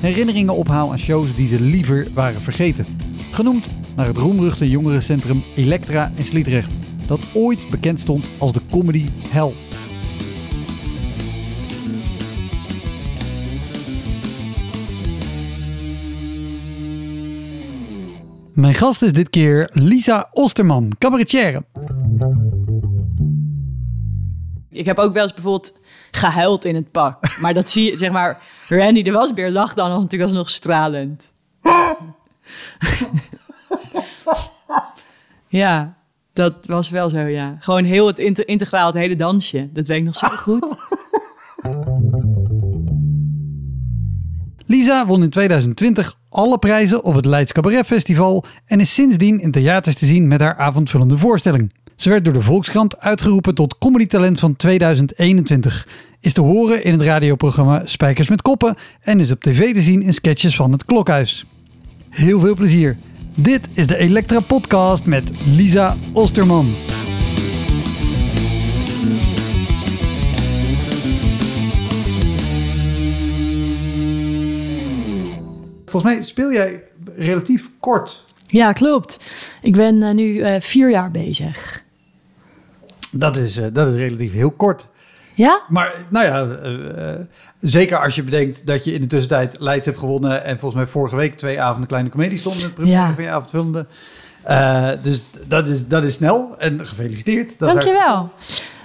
herinneringen ophaal aan shows die ze liever waren vergeten. Genoemd naar het roemruchte jongerencentrum Elektra in Sliedrecht, dat ooit bekend stond als de comedy hell. Mijn gast is dit keer Lisa Osterman, cabaretière. Ik heb ook wel eens bijvoorbeeld gehuild in het pak. Maar dat zie je, zeg maar, Randy de Wasbeer lacht dan natuurlijk alsnog stralend. ja, dat was wel zo, ja. Gewoon heel het integraal, het hele dansje. Dat weet ik nog zo goed. Lisa won in 2020 alle prijzen op het Leids Cabaret Festival en is sindsdien in theaters te zien met haar avondvullende voorstelling. Ze werd door de Volkskrant uitgeroepen tot comedytalent van 2021. Is te horen in het radioprogramma Spijkers met Koppen en is op tv te zien in sketches van het Klokhuis. Heel veel plezier. Dit is de Elektra Podcast met Lisa Osterman. Volgens mij speel jij relatief kort. Ja, klopt. Ik ben eh, nu eh, vier jaar bezig. Dat is, eh, dat is relatief heel kort. Ja? Maar nou ja, eh, eh, zeker als je bedenkt dat je in de tussentijd Leids hebt gewonnen. En volgens mij vorige week twee avonden kleine comedie stonden in het Ja. van je avondvullende. Eh, dus dat is, dat is snel en gefeliciteerd. Dat Dankjewel.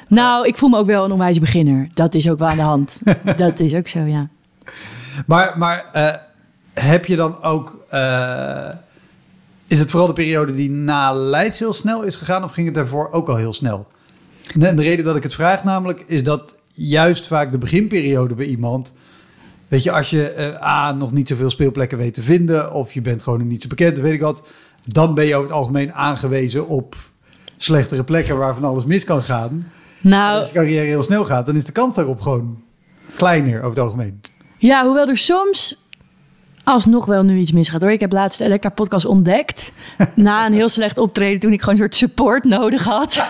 Nou, ik voel me ook wel een onwijze beginner. Dat is ook wel aan de hand. dat is ook zo, ja. Maar, maar heb je dan ook... is het vooral de periode die na Leids heel snel is gegaan... of ging het daarvoor ook al heel snel? De reden dat ik het vraag namelijk... is dat juist vaak de beginperiode bij iemand... Weet je, als je eh, A, nog niet zoveel speelplekken weet te vinden... of je bent gewoon niet zo bekend, weet ik wat... dan ben je over het algemeen aangewezen op slechtere plekken... waar van alles mis kan gaan. Nou, Als je carrière heel snel gaat, dan is de kans daarop gewoon kleiner over het algemeen. Ja, hoewel er soms alsnog wel nu iets misgaat hoor. Ik heb laatst de Elektra podcast ontdekt. na een heel slecht optreden toen ik gewoon een soort support nodig had.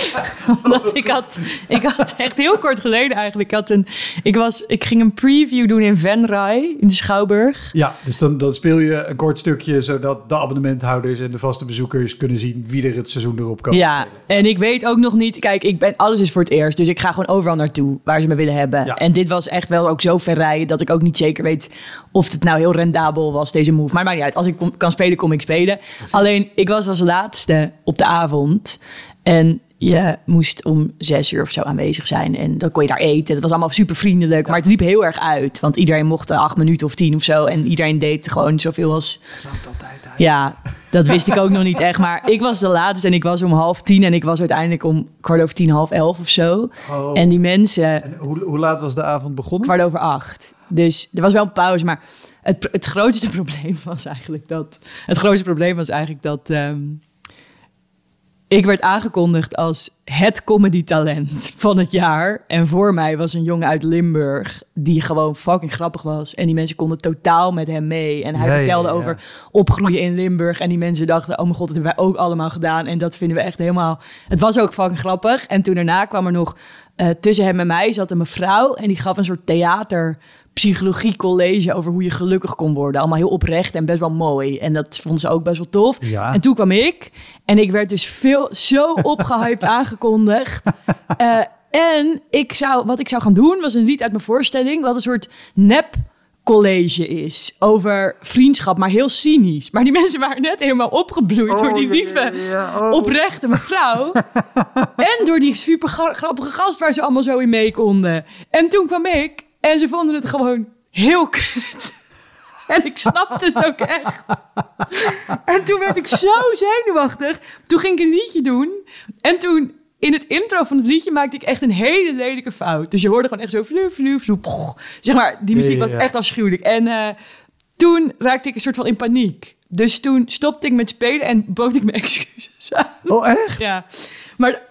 Omdat ik had, ik had echt heel kort geleden eigenlijk. Ik, had een, ik, was, ik ging een preview doen in Venray, in de Schouwburg. Ja, dus dan, dan speel je een kort stukje zodat de abonnementhouders en de vaste bezoekers kunnen zien wie er het seizoen erop kan. Ja, en ik weet ook nog niet. Kijk, ik ben, alles is voor het eerst. Dus ik ga gewoon overal naartoe waar ze me willen hebben. Ja. En dit was echt wel ook zo ver rijden dat ik ook niet zeker weet of het nou heel rendabel was, deze move. Maar maakt niet uit. Als ik kom- kan spelen, kom ik spelen. Alleen, ik was als laatste op de avond. En je moest om zes uur of zo aanwezig zijn. En dan kon je daar eten. Dat was allemaal super vriendelijk. Maar het liep heel erg uit. Want iedereen mocht acht minuten of tien of zo. En iedereen deed gewoon zoveel als ja, dat wist ik ook nog niet echt. Maar ik was de laatste en ik was om half tien. En ik was uiteindelijk om kwart over tien, half elf of zo. Oh. En die mensen En hoe, hoe laat was de avond begonnen? kwart over acht. Dus er was wel een pauze. Maar het, het grootste probleem was eigenlijk dat... Het grootste probleem was eigenlijk dat... ehm, ik werd aangekondigd als het comedy talent van het jaar. En voor mij was een jongen uit Limburg die gewoon fucking grappig was. En die mensen konden totaal met hem mee. En hij Ja, vertelde ja. over opgroeien in Limburg. En die mensen dachten, oh mijn god, dat hebben wij ook allemaal gedaan. En dat vinden we echt helemaal... Het was ook fucking grappig. En toen daarna kwam er nog... eh, tussen hem en mij zat een mevrouw. En die gaf een soort theater psychologie college over hoe je gelukkig kon worden. Allemaal heel oprecht en best wel mooi. En dat vonden ze ook best wel tof. Ja. En toen kwam ik en ik werd dus veel zo opgehyped aangekondigd. Eh, en ik zou, wat ik zou gaan doen was een lied uit mijn voorstelling. Wat een soort nep college is over vriendschap, maar heel cynisch. Maar die mensen waren net helemaal opgebloeid door die lieve, oprechte mevrouw. en door die super grappige gast waar ze allemaal zo in mee konden. En toen kwam ik en ze vonden het gewoon heel kut. En ik snapte het ook echt. En toen werd ik zo zenuwachtig. Toen ging ik een liedje doen. En toen in het intro van het liedje maakte ik echt een hele lelijke fout. Dus je hoorde gewoon echt zo vloe, vloe, vloe. Zeg maar, die muziek was echt afschuwelijk. En uh, toen raakte ik een soort van in paniek. Dus toen stopte ik met spelen en bood ik mijn excuses aan. Oh, echt? Ja. Maar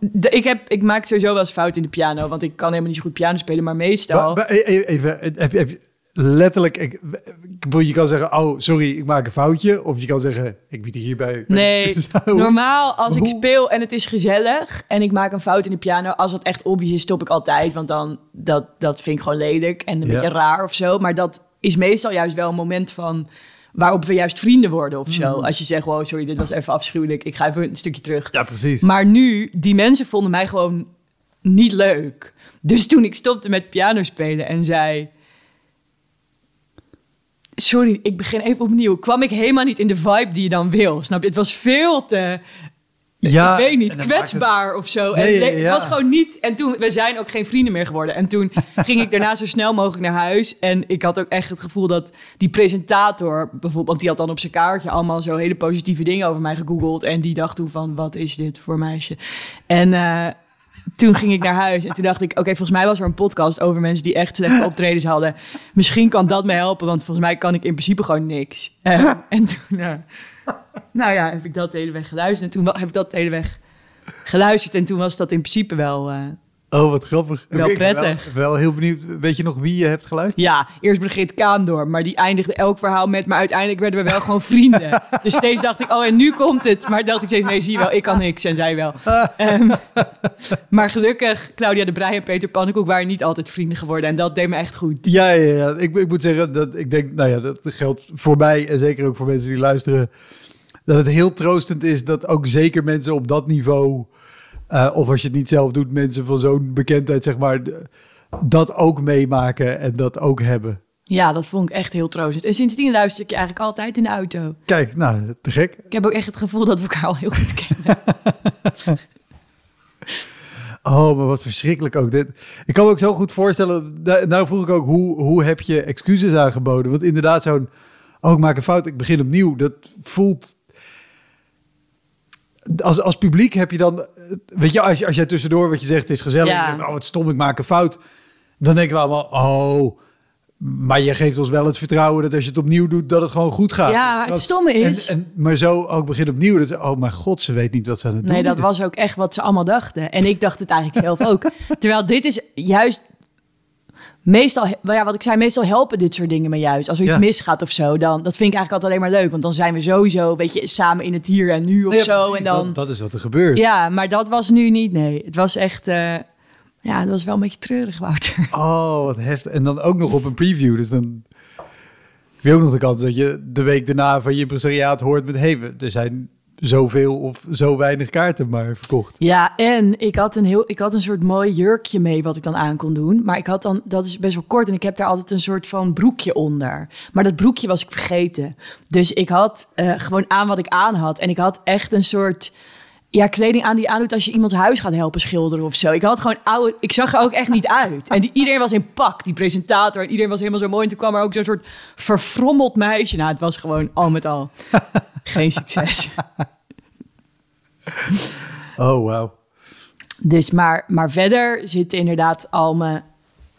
de, ik, heb, ik maak sowieso wel eens fout in de piano, want ik kan helemaal niet zo goed piano spelen, maar meestal... Maar, e- e- even, heb, heb, letterlijk, ik, je kan zeggen, oh sorry, ik maak een foutje. Of je kan zeggen, ik bied hierbij. Nee, normaal als ik speel en het is gezellig en ik maak een fout in de piano, als het echt obvious is, stop ik altijd. Want dan, dat, dat vind ik gewoon lelijk en een beetje raar of zo. Maar dat is meestal juist wel een moment van waarop we juist vrienden worden of zo. Hmm. Als je zegt, wow, sorry, dit was even afschuwelijk. Ik ga even een stukje terug. Ja, precies. Maar nu, die mensen vonden mij gewoon niet leuk. Dus toen ik stopte met piano spelen en zei sorry, ik begin even opnieuw. Kwam ik helemaal niet in de vibe die je dan wil. Snap je? Het was veel te. Ja, ik weet niet, kwetsbaar of zo. en het was gewoon niet. En toen, we zijn ook geen vrienden meer geworden. En toen ging ik daarna zo snel mogelijk naar huis. En ik had ook echt het gevoel dat die presentator, bijvoorbeeld, want die had dan op zijn kaartje allemaal zo hele positieve dingen over mij gegoogeld. En die dacht toen van, wat is dit voor meisje? En uh, toen ging ik naar huis en toen dacht ik, oké, volgens mij was er een podcast over mensen die echt slechte optredens hadden. Misschien kan dat me helpen, want volgens mij kan ik in principe gewoon niks. Uh, en toen, uh, nou ja, heb ik dat hele weg geluisterd. En toen heb ik dat hele weg geluisterd en toen was dat in principe wel, uh, Oh, wat grappig. Wel prettig. Wel, wel, heel benieuwd. Weet je nog wie je hebt geluisterd? Ja, eerst Brigitte Kaandor. Maar die eindigde elk verhaal met... Maar uiteindelijk werden we wel gewoon vrienden. dus steeds dacht ik, oh, en nu komt het. Maar dacht ik steeds, nee, zie je wel, ik kan niks. En zij wel. um, maar gelukkig, Claudia de Breij en Peter Pannenkoek waren niet altijd vrienden geworden. En dat deed me echt goed. Ja, ja, ja. Ik, ik moet zeggen, dat ik denk, nou ja, dat geldt voor mij en zeker ook voor mensen die luisteren. Dat het heel troostend is dat ook zeker mensen op dat niveau uh, of als je het niet zelf doet, mensen van zo'n bekendheid, zeg maar, dat ook meemaken en dat ook hebben. Ja, dat vond ik echt heel troostend. En sindsdien luister ik je eigenlijk altijd in de auto. Kijk, nou, te gek. Ik heb ook echt het gevoel dat we elkaar al heel goed kennen. oh, maar wat verschrikkelijk ook. Dit. Ik kan me ook zo goed voorstellen, nou vroeg ik ook, hoe, hoe heb je excuses aangeboden? Want inderdaad, zo'n, oh, ik maak een fout, ik begin opnieuw. Dat voelt als, als publiek heb je dan, weet je, als, je, als jij tussendoor wat je zegt, het is gezellig, ja. oh wat stom, ik maak een fout. Dan denken we allemaal, oh, maar je geeft ons wel het vertrouwen dat als je het opnieuw doet, dat het gewoon goed gaat. Ja, het stomme is... En, en, maar zo ook begin opnieuw. Dat, oh mijn god, ze weet niet wat ze aan het doen Nee, dat was ook echt wat ze allemaal dachten. En ik dacht het eigenlijk zelf ook. Terwijl dit is juist meestal, ja, wat ik zei, meestal helpen dit soort dingen me juist. Als er iets misgaat of zo, dan dat vind ik eigenlijk altijd alleen maar leuk. Want dan zijn we sowieso een beetje samen in het hier en nu of zo. En dan, dat, dat, is wat er gebeurt. Ja, maar dat was nu niet, nee. Het was echt, uh, ja, dat was wel een beetje treurig, Wouter. Oh, wat heftig. En dan ook nog op een preview. Dus dan heb je ook nog de kans dat je de week daarna van je impresariaat hoort met... hey, er zijn zoveel of zo weinig kaarten maar verkocht. Ja, en ik had een heel, ik had een soort mooi jurkje mee wat ik dan aan kon doen. Maar ik had dan, dat is best wel kort en ik heb daar altijd een soort van broekje onder. Maar dat broekje was ik vergeten. Dus ik had uh, gewoon aan wat ik aan had. En ik had echt een soort ja, kleding aan die je aandoet als je iemands huis gaat helpen schilderen of zo. Ik had gewoon oude, ik zag er ook echt niet uit. En die, iedereen was in pak, die presentator. En iedereen was helemaal zo mooi. En toen kwam er ook zo'n soort verfrommeld meisje. Nou, het was gewoon al met al geen succes. Oh, wauw. Dus, maar, maar verder zitten inderdaad al mijn...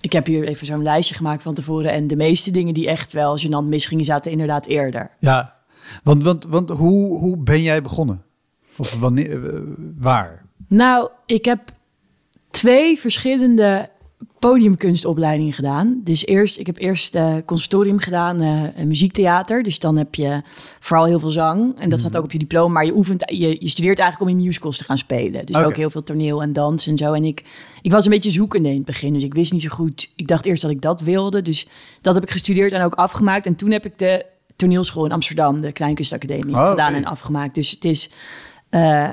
Ik heb hier even zo'n lijstje gemaakt van tevoren. En de meeste dingen die echt wel gênant misgingen, zaten inderdaad eerder. Ja, want, want, want hoe, hoe ben jij begonnen? Of wanneer, uh, waar? Nou, ik heb twee verschillende podiumkunstopleidingen gedaan. Dus eerst, ik heb eerst uh, conservatorium gedaan, uh, muziektheater. Dus dan heb je vooral heel veel zang. En dat staat mhm. ook op je diploma. Maar je oefent, je, je studeert eigenlijk om in musicals te gaan spelen. Dus ook heel veel toneel en dans en zo. En ik, ik was een beetje zoekende in het begin. Dus ik wist niet zo goed. Ik dacht eerst dat ik dat wilde. Dus dat heb ik gestudeerd en ook afgemaakt. En toen heb ik de toneelschool in Amsterdam, de Kleinkunstacademie, oh, gedaan en afgemaakt. Dus het is... Uh,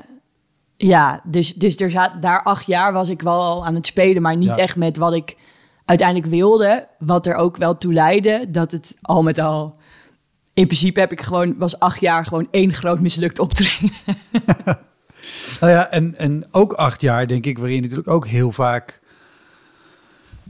ja, dus, dus er zat, daar acht jaar was ik wel al aan het spelen, maar niet echt met wat ik uiteindelijk wilde. Wat er ook wel toe leidde dat het al met al... In principe heb ik gewoon, was acht jaar gewoon één groot mislukt optreden. Nou ja, en, en ook acht jaar, denk ik, waarin je natuurlijk ook heel vaak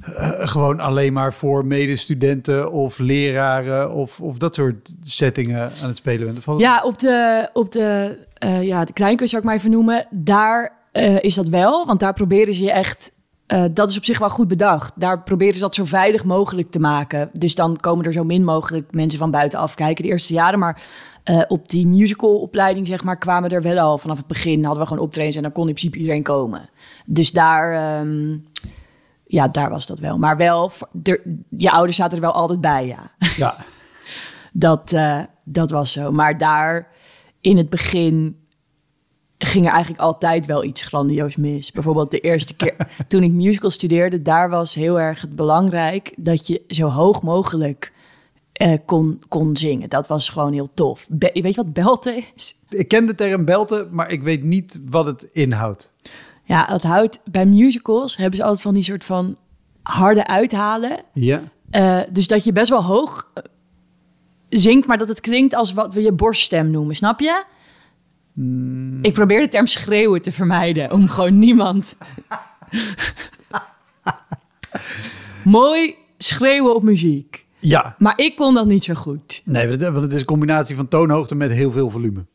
eh, gewoon alleen maar voor medestudenten of leraren of, of dat soort settingen aan het spelen Ja, op de, op de, eh ja, de kleinkunst zou ik maar even noemen. Daar eh, is dat wel, want daar proberen ze je echt... dat is op zich wel goed bedacht. Daar proberen ze dat zo veilig mogelijk te maken. Dus dan komen er zo min mogelijk mensen van buitenaf kijken de eerste jaren. Maar op die musicalopleiding, zeg maar, kwamen er wel al vanaf het begin. Hadden we gewoon optredens en dan kon in principe iedereen komen. Dus daar, ehm, ja, daar was dat wel. Maar wel, er, je ouders zaten er wel altijd bij, ja. Ja, Dat, eh, dat was zo. Maar daar in het begin ging er eigenlijk altijd wel iets grandioos mis. Bijvoorbeeld de eerste keer toen ik musical studeerde, daar was heel erg het belangrijk dat je zo hoog mogelijk eh, kon, kon zingen. Dat was gewoon heel tof. Be- weet je wat belten is? ik ken de term belten, maar ik weet niet wat het inhoudt. Ja, dat houdt bij musicals hebben ze altijd van die soort van harde uithalen. Ja. Eh, dus dat je best wel hoog eh, zingt, maar dat het klinkt als wat we je borststem noemen, snap je? Ik probeer de term schreeuwen te vermijden, om gewoon niemand... Mooi schreeuwen op muziek. Ja, Maar ik kon dat niet zo goed. nee, want het is een combinatie van toonhoogte met heel veel volume.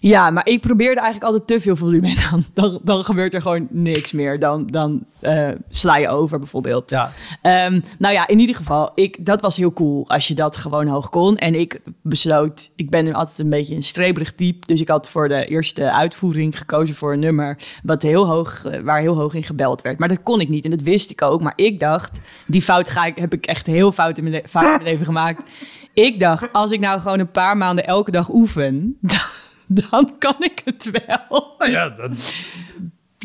Ja, maar ik probeerde eigenlijk altijd te veel volume. Dan, dan, dan gebeurt er gewoon niks meer. Dan, dan eh, sla je over bijvoorbeeld. Ja, Ehm, nou ja, in ieder geval, ik, dat was heel cool als je dat gewoon hoog kon. En ik besloot, ik ben altijd een beetje een streberig type. Dus ik had voor de eerste uitvoering gekozen voor een nummer wat heel hoog, eh, waar heel hoog in gebeld werd. Maar dat kon ik niet en dat wist ik ook. Maar ik dacht, die fout ga ik, heb ik echt heel fout in mijn, le- fout in mijn leven gemaakt. Ik dacht, als ik nou gewoon een paar maanden elke dag oefen, dan kan ik het wel. nou ja, dan,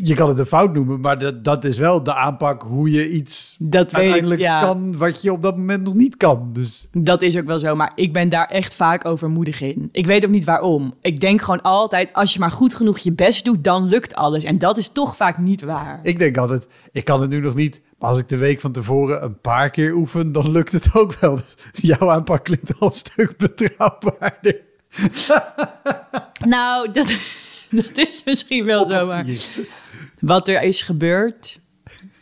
je kan het een fout noemen, maar dat, dat is wel de aanpak hoe je iets Dat ik, uiteindelijk ja. kan wat je op dat moment nog niet kan. Dus Dat is ook wel zo, maar ik ben daar echt vaak overmoedig in. Ik weet ook niet waarom. Ik denk gewoon altijd, als je maar goed genoeg je best doet, dan lukt alles. En dat is toch vaak niet waar. ik denk altijd, ik kan het nu nog niet. Maar als ik de week van tevoren een paar keer oefen, dan lukt het ook wel. Jouw aanpak klinkt al een stuk betrouwbaarder. Nou, dat, dat is misschien wel zo, maar wat er is gebeurd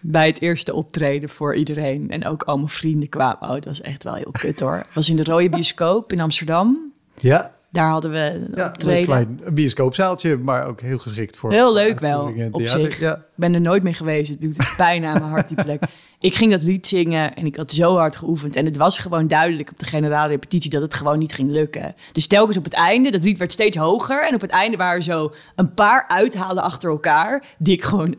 bij het eerste optreden voor iedereen en ook al mijn vrienden kwamen. Oh, dat was echt wel heel kut hoor. Het was in de Rode Bioscoop in Amsterdam. Ja, Daar hadden we een ja een klein bioscoopzaaltje, maar ook heel geschikt voor. Heel leuk wel, op zich. Ja. Ik ben er nooit meer geweest. Het doet pijn aan mijn hart, die plek. Ik ging dat lied zingen en ik had zo hard geoefend. En het was gewoon duidelijk op de generale repetitie dat het gewoon niet ging lukken. Dus telkens op het einde, dat lied werd steeds hoger. En op het einde waren er zo een paar uithalen achter elkaar... die ik gewoon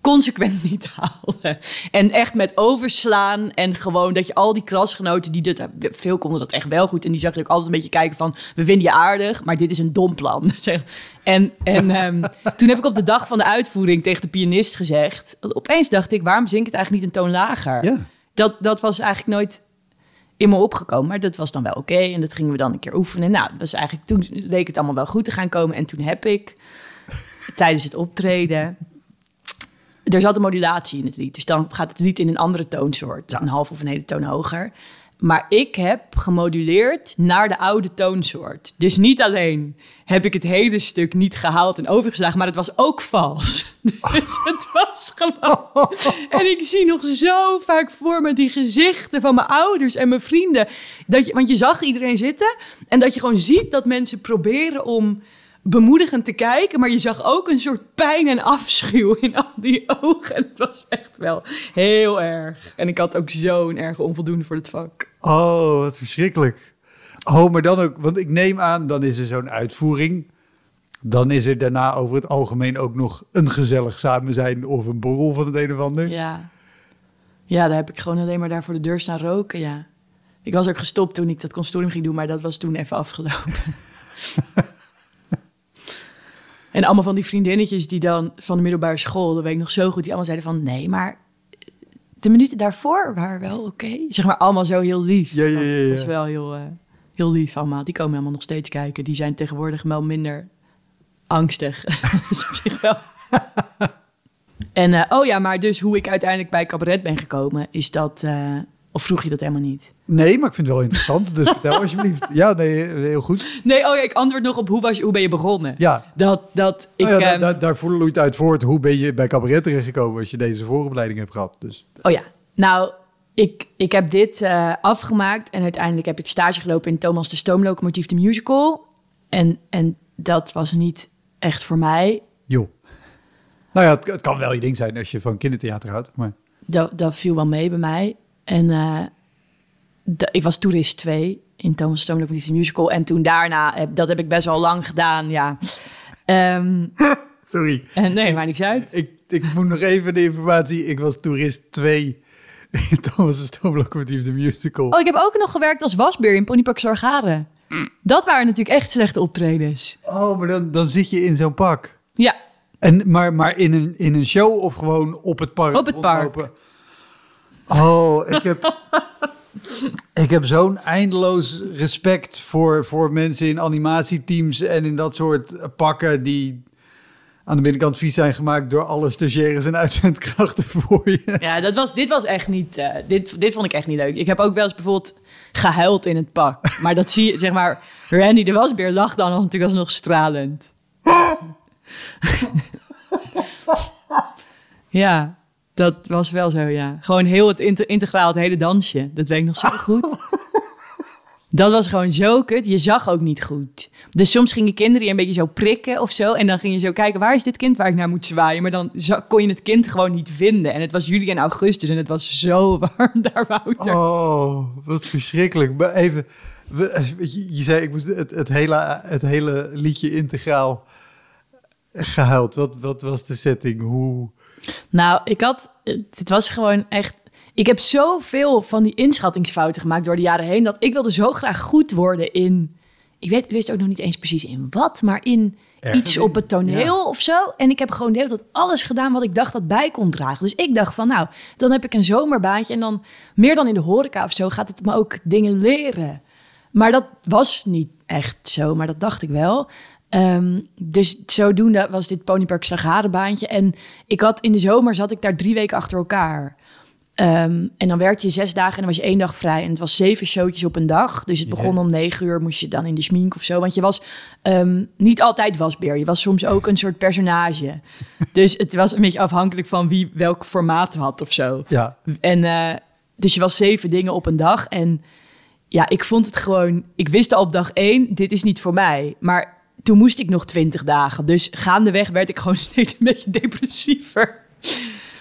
consequent niet haalde. En echt met overslaan en gewoon dat je al die klasgenoten... die dit, veel konden dat echt wel goed. En die zag je ook altijd een beetje kijken van... we vinden je aardig, maar dit is een dom plan. En, en ehm, toen heb ik op de dag van de uitvoering tegen de pianist gezegd... opeens dacht ik, waarom zing ik het eigenlijk niet een toon lager? Ja. Dat, dat was eigenlijk nooit in me opgekomen. Maar dat was dan wel oké. En dat gingen we dan een keer oefenen. Nou, dat was eigenlijk, toen leek het allemaal wel goed te gaan komen. En toen heb ik tijdens het optreden... Er zat een modulatie in het lied. Dus dan gaat het lied in een andere toonsoort. Een half of een hele toon hoger. Maar ik heb gemoduleerd naar de oude toonsoort. Dus niet alleen heb ik het hele stuk niet gehaald en overgeslagen, maar het was ook vals. Dus het was gewoon. En ik zie nog zo vaak voor me die gezichten van mijn ouders en mijn vrienden. Dat je, want je zag iedereen zitten en dat je gewoon ziet dat mensen proberen om bemoedigend te kijken, maar je zag ook een soort pijn en afschuw in al die ogen. En het was echt wel heel erg. En ik had ook zo'n erge onvoldoende voor het vak. Oh, wat verschrikkelijk. Oh, maar dan ook, want ik neem aan, dan is er zo'n uitvoering. Dan is er daarna over het algemeen ook nog een gezellig samen zijn of een borrel van het een of ander. Ja. Ja, daar heb ik gewoon alleen maar daar voor de deur staan roken, ja. Ik was ook gestopt toen ik dat consortium ging doen, maar dat was toen even afgelopen. en allemaal van die vriendinnetjes die dan van de middelbare school, dat weet ik nog zo goed, die allemaal zeiden van, nee, maar de minuten daarvoor waren wel oké. Zeg maar allemaal zo heel lief. Ja, ja, ja, ja. Dat is wel heel, eh, heel lief allemaal. Die komen allemaal nog steeds kijken. Die zijn tegenwoordig wel minder angstig. dat is op zich wel... En eh, oh ja, maar dus hoe ik uiteindelijk bij cabaret ben gekomen, is dat. eh, of vroeg je dat helemaal niet? Nee, maar ik vind het wel interessant. Dus vertel alsjeblieft. Ja, nee, heel goed. Nee, oh ja, ik antwoord nog op hoe, was je, hoe ben je begonnen? Ja, Dat, dat ik. Oh ja, daar, daar, daar vloeit uit voort. Hoe ben je bij cabaret terechtgekomen als je deze vooropleiding hebt gehad? Dus Oh ja, nou, ik, ik heb dit eh, afgemaakt en uiteindelijk heb ik stage gelopen in Thomas de Stoomlocomotief, de musical. En, en dat was niet echt voor mij. joh. Nou ja, het, het kan wel je ding zijn als je van kindertheater houdt. Maar Dat, dat viel wel mee bij mij. En eh, ik was toerist 2 in Thomas de Stoomlocomotief, de musical. En toen daarna, heb, dat heb ik best wel lang gedaan, ja. Ehm, sorry. en nee, maakt niks uit. Ik, ik moet nog even de informatie. Ik was toerist 2 in Thomas de Stoomlocomotief, de musical. Oh, ik heb ook nog gewerkt als wasbeer in Ponypark Zorgaren. Dat waren natuurlijk echt slechte optredens. Oh, maar dan, dan zit je in zo'n pak. Ja, En, maar maar in, een, in een show of gewoon op het park? Op het park. Oh, ik heb, ik heb zo'n eindeloos respect voor, voor mensen in animatieteams en in dat soort pakken die aan de binnenkant vies zijn gemaakt door alle stagiaires en uitzendkrachten voor je. Ja, dat was, dit was echt niet. eh, dit, dit vond ik echt niet leuk. Ik heb ook wel eens bijvoorbeeld gehuild in het pak. Maar dat zie je, zeg maar. Randy de wasbeer lag dan natuurlijk alsnog stralend. ja, dat was wel zo, ja. Gewoon heel het inter- integraal, het hele dansje. Dat weet ik nog zo goed. Dat was gewoon zo kut. Je zag ook niet goed. Dus soms gingen kinderen je een beetje zo prikken of zo. En dan ging je zo kijken, waar is dit kind waar ik naar moet zwaaien? Maar dan kon je het kind gewoon niet vinden. En het was juli en augustus en het was zo warm daar, Wouter. Oh, wat verschrikkelijk. Maar even, je zei ik moest het, het, hele, het hele liedje integraal gehuild. Wat, wat was de setting? Hoe? Nou, ik had... Het was gewoon echt... Ik heb zoveel van die inschattingsfouten gemaakt door de jaren heen... dat ik wilde zo graag goed worden in... Ik weet, wist ook nog niet eens precies in wat, maar in Ergens iets in, op het toneel ja. of zo. En ik heb gewoon de hele tijd alles gedaan wat ik dacht dat bij kon dragen. Dus ik dacht van, nou, dan heb ik een zomerbaantje... en dan meer dan in de horeca of zo gaat het me ook dingen leren. Maar dat was niet echt zo, maar dat dacht ik wel. Ehm, dus zodoende was dit Ponypark Slagarenbaantje. En ik had in de zomer zat ik daar drie weken achter elkaar. Ehm, en dan werkte je zes dagen en dan was je één dag vrij. En het was zeven showtjes op een dag. Dus het Ja. begon om negen uur, moest je dan in de smink of zo. Want je was ehm, niet altijd wasbeer. Je was soms ook een soort personage. dus het was een beetje afhankelijk van wie welk formaat had of zo. Ja, En eh, dus je was zeven dingen op een dag. En ja, ik vond het gewoon. Ik wist al op dag één, dit is niet voor mij. Maar toen moest ik nog twintig dagen. Dus gaandeweg werd ik gewoon steeds een beetje depressiever.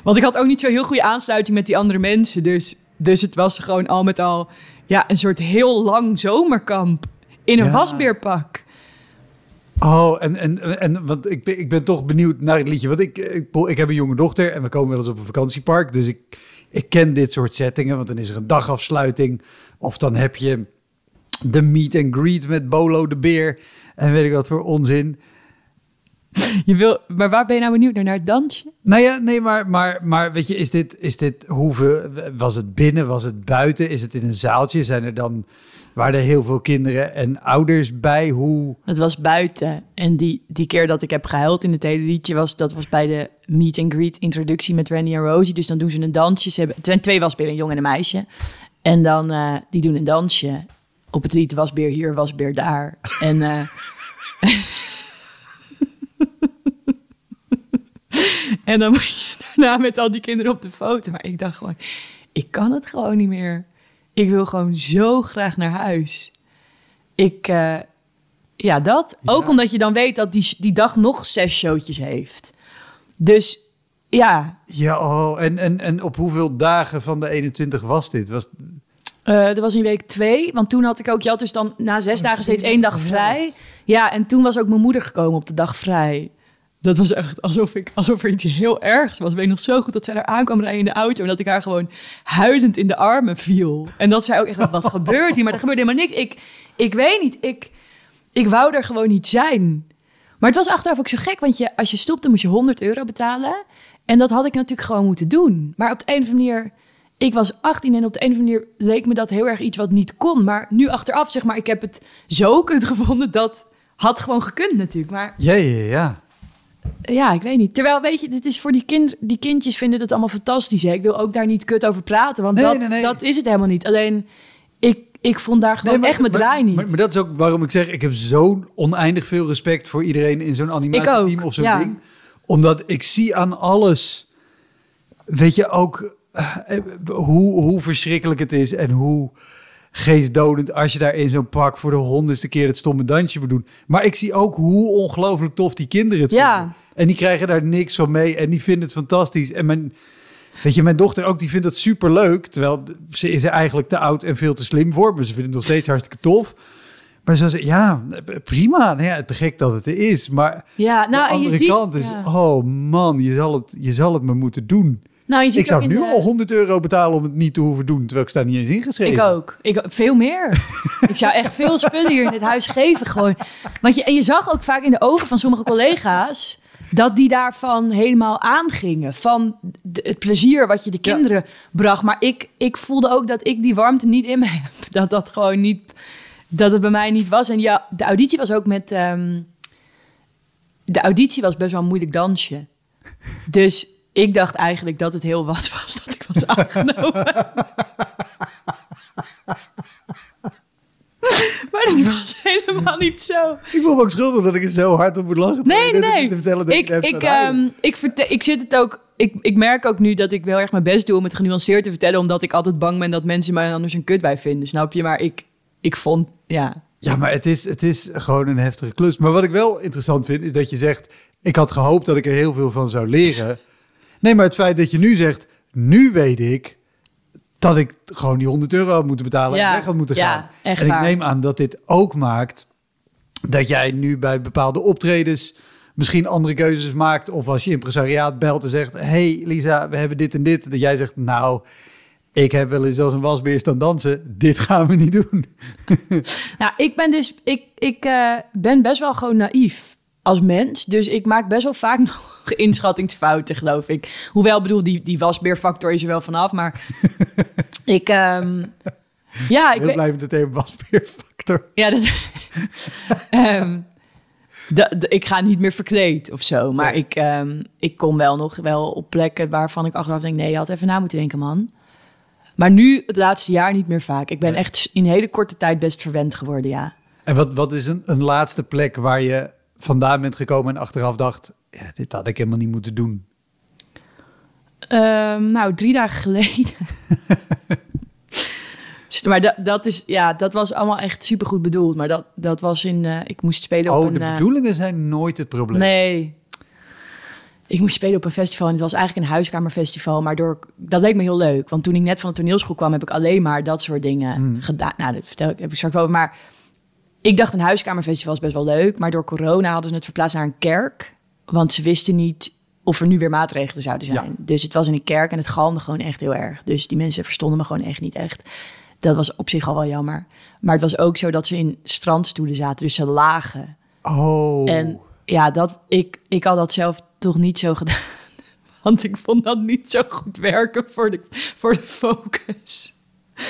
Want ik had ook niet zo heel goede aansluiting met die andere mensen. Dus, dus het was gewoon al met al ja, een soort heel lang zomerkamp in een Ja. wasbeerpak. Oh, en, en, en want ik ben, ik ben toch benieuwd naar het liedje. Want ik, ik, ik heb een jonge dochter en we komen wel eens op een vakantiepark. Dus ik, ik ken dit soort settingen. Want dan is er een dagafsluiting. Of dan heb je de meet and greet met Bolo de Beer. En weet ik wat voor onzin. Je wil, maar waar ben je nou benieuwd naar? Naar het dansje? Nou ja, nee, maar, maar, maar weet je, is dit, is dit hoeveel, was het binnen, was het buiten, is het in een zaaltje? Zijn er dan, waren er heel veel kinderen en ouders bij? Hoe, Het was buiten. En die, die keer dat ik heb gehuild in het hele liedje was... dat was bij de meet and greet introductie met Randy en Rosie. Dus dan doen ze een dansje. Ze hebben, het zijn twee wasberen, een jongen en een meisje. En dan, eh, die doen een dansje. Op het lied wasbeer hier, wasbeer daar. En... eh, en dan moet je daarna met al die kinderen op de foto. Maar ik dacht gewoon, ik kan het gewoon niet meer. Ik wil gewoon zo graag naar huis. Ik, eh, ja, dat. Ook omdat je dan weet dat die, die dag nog zes showtjes heeft. Dus ja, ja, oh, en, en, en op hoeveel dagen van de 21 was dit? Was, eh er was in week twee. Want toen had ik ook, je had dus dan na zes dagen steeds één dag vrij. Ja, en toen was ook mijn moeder gekomen op de dag vrij. Dat was echt alsof, ik, alsof er iets heel ergs was. Ik weet nog zo goed dat zij daar aankwam rijden in de auto... en dat ik haar gewoon huilend in de armen viel. En dat zij ook echt, wat gebeurt hier? Maar er gebeurde helemaal niks. Ik, ik weet niet, ik, ik wou er gewoon niet zijn. Maar het was achteraf ook zo gek, want je, als je stopte moest je 100 euro betalen. En dat had ik natuurlijk gewoon moeten doen. Maar op de een of andere manier, ik was 18 en op de een of andere manier leek me dat heel erg iets wat niet kon. Maar nu achteraf, zeg maar, ik heb het zo kut gevonden dat had gewoon gekund natuurlijk. Maar ja, ja, ja. Ja, ik weet niet. Terwijl, weet je, dit is voor die, kind, die kindjes vinden het allemaal fantastisch. Hè? Ik wil ook daar niet kut over praten, want Nee, dat, nee, nee. dat is het helemaal niet. Alleen, ik, ik vond daar gewoon echt mijn draai niet. Maar, maar dat is ook waarom ik zeg, ik heb zo'n oneindig veel respect voor iedereen in zo'n animatieteam of zo'n ja. ding. Omdat ik zie aan alles, weet je ook, hoe, hoe verschrikkelijk het is en hoe geestdodend als je daar in zo'n pak voor de honderdste keer het stomme dansje moet doen. Maar ik zie ook hoe ongelooflijk tof die kinderen het Ja. vinden. En die krijgen daar niks van mee en die vinden het fantastisch. En mijn, weet je, mijn dochter ook, die vindt het super leuk. Terwijl ze is er eigenlijk te oud en veel te slim voor. Maar ze vindt het nog steeds hartstikke tof. Maar ze zei, ja, prima. Nou ja, te gek dat het er is. Maar ja, nou, de je andere ziet- kant is, ja. oh man, je zal, het, je zal het me moeten doen. Nou, je ziet Ik zou nu de- al 100 euro betalen om het niet te hoeven doen. Terwijl ik sta niet eens ingeschreven. Ik ook. Ik, veel meer. ik zou echt veel spullen hier in dit huis geven gewoon. Want je, en je zag ook vaak in de ogen van sommige collega's... dat die daarvan helemaal aangingen. Van het plezier wat je de Ja. kinderen bracht. Maar ik, ik voelde ook dat ik die warmte niet in me heb. Dat dat gewoon niet... Dat het bij mij niet was. En ja, de auditie was ook met... ehm, de auditie was best wel een moeilijk dansje. Dus ik dacht eigenlijk dat het heel wat was dat ik was aangenomen. Maar dat was helemaal niet zo. Ik voel me ook schuldig dat ik er zo hard op moet lachen. Nee, nee. te vertellen dat Ik, ik, ehm, ik, verte- ik zit het ook. Ik, ik merk ook nu dat ik wel erg mijn best doe om het genuanceerd te vertellen, omdat ik altijd bang ben dat mensen mij anders een kut bij vinden. Snap je? Maar ik, ik vond, ja. Ja, maar het is, het is gewoon een heftige klus. Maar wat ik wel interessant vind, is dat je zegt... ik had gehoopt dat ik er heel veel van zou leren. Nee, maar het feit dat je nu zegt... nu weet ik dat ik gewoon die 100 euro had moeten betalen... Ja, en weg had moeten ja, gaan. echt en ik neem aan dat dit ook maakt... dat jij nu bij bepaalde optredens... misschien andere keuzes maakt... of als je impresariaat belt en zegt... hey Lisa, we hebben dit en dit. Dat jij zegt, nou... Ik heb wel eens als een wasbeer staan dansen. Dit gaan we niet doen. Nou, ik ben dus, ik, ik eh, ben best wel gewoon naïef als mens. Dus ik maak best wel vaak nog inschattingsfouten, geloof ik. Hoewel, ik bedoel, die, die wasbeerfactor is er wel vanaf. Maar ik, ehm, ja, ik Heel weet, blij met de term wasbeerfactor. Ja, dat. Ehm, ik ga niet meer verkleed of zo. Maar ik, ehm, ik kom wel nog wel op plekken waarvan ik achteraf denk... nee, je had even na moeten denken, man. Maar nu, het laatste jaar, niet meer vaak. Ik ben echt in een hele korte tijd best verwend geworden, ja. En wat, wat is een, een laatste plek waar je vandaan bent gekomen en achteraf dacht... Ja, dit had ik helemaal niet moeten doen. Ehm, nou, drie dagen geleden. maar dat, dat, is, ja, dat was allemaal echt supergoed bedoeld. Maar dat, dat was in... eh, ik moest spelen op Oh, een... de eh, bedoelingen zijn nooit het probleem. Nee. Ik moest spelen op een festival en het was eigenlijk een huiskamerfestival. Maar door, dat leek me heel leuk. Want toen ik net van de toneelschool kwam, heb ik alleen maar dat soort dingen Hmm. gedaan. Nou, dat vertel ik, heb ik straks over. Maar ik dacht een huiskamerfestival is best wel leuk. Maar door corona hadden ze het verplaatst naar een kerk. Want ze wisten niet of er nu weer maatregelen zouden zijn. Dus het was in een kerk en het galmde gewoon echt heel erg. Dus die mensen verstonden me gewoon echt niet echt. Dat was op zich al wel jammer. Maar het was ook zo dat ze in strandstoelen zaten. Dus ze lagen. Oh, En ja, dat, ik, ik had dat zelf toch niet zo gedaan. Want ik vond dat niet zo goed werken voor de, voor de focus.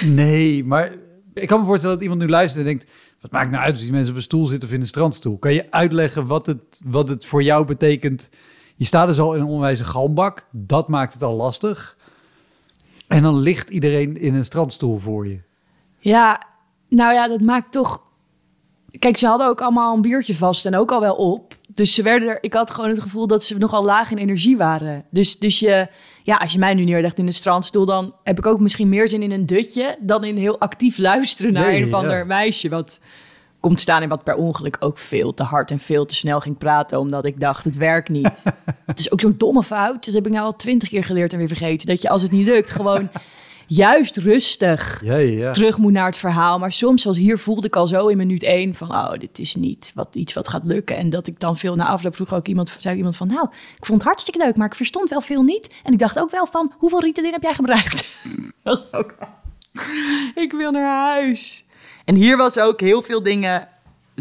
nee, maar ik kan me voorstellen dat iemand nu luistert en denkt... Wat maakt nou uit als die mensen op een stoel zitten of in een strandstoel? Kan je uitleggen wat het, wat het voor jou betekent? Je staat dus al in een onwijze galmbak. Dat maakt het al lastig. En dan ligt iedereen in een strandstoel voor je. Ja, nou ja, dat maakt toch... Kijk, ze hadden ook allemaal een biertje vast en ook al wel op. Dus ze werden er... Ik had gewoon het gevoel dat ze nogal laag in energie waren. Dus, dus je... Ja, als je mij nu neerlegt in een strandstoel... dan heb ik ook misschien meer zin in een dutje... dan in heel actief luisteren naar Nee, een of ander ja. meisje... wat komt staan en wat per ongeluk ook veel te hard en veel te snel ging praten... omdat ik dacht, het werkt niet. het is ook zo'n domme fout. Dus heb ik nou al twintig keer geleerd en weer vergeten... dat je als het niet lukt gewoon juist rustig Ja, ja, terug moet naar het verhaal. Maar soms, zoals hier, voelde ik al zo in minuut één van... oh, dit is niet wat, iets wat gaat lukken. En dat ik dan veel na afloop vroeg ook iemand, zei iemand van... nou, ik vond het hartstikke leuk, maar ik verstond wel veel niet. En ik dacht ook wel van, hoeveel Ritalin heb jij gebruikt? Ik wil naar huis. En hier was ook heel veel dingen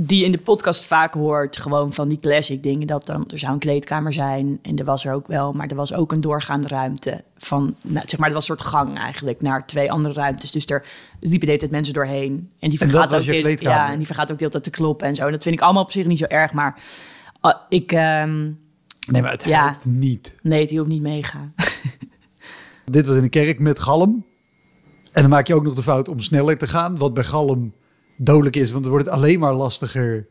die in de podcast vaak hoort. Gewoon van die classic dingen. Dat dan, er zou een kleedkamer zijn. En er was er ook wel. Maar er was ook een doorgaande ruimte. Van, nou, zeg maar, er was een soort gang eigenlijk naar twee andere ruimtes. Dus er liepen de hele tijd mensen doorheen. En die dat vergaat ook? Ja, en die vergaat ook de hele tijd te kloppen en zo. En dat vind ik allemaal op zich niet zo erg. Maar ah, ik, ehm, Nee, maar het Ja. helpt niet. Nee, die hoeft niet meegaan. Dit was in de kerk met galm. En dan maak je ook nog de fout om sneller te gaan. Wat bij galm dodelijk is, want dan wordt het alleen maar lastiger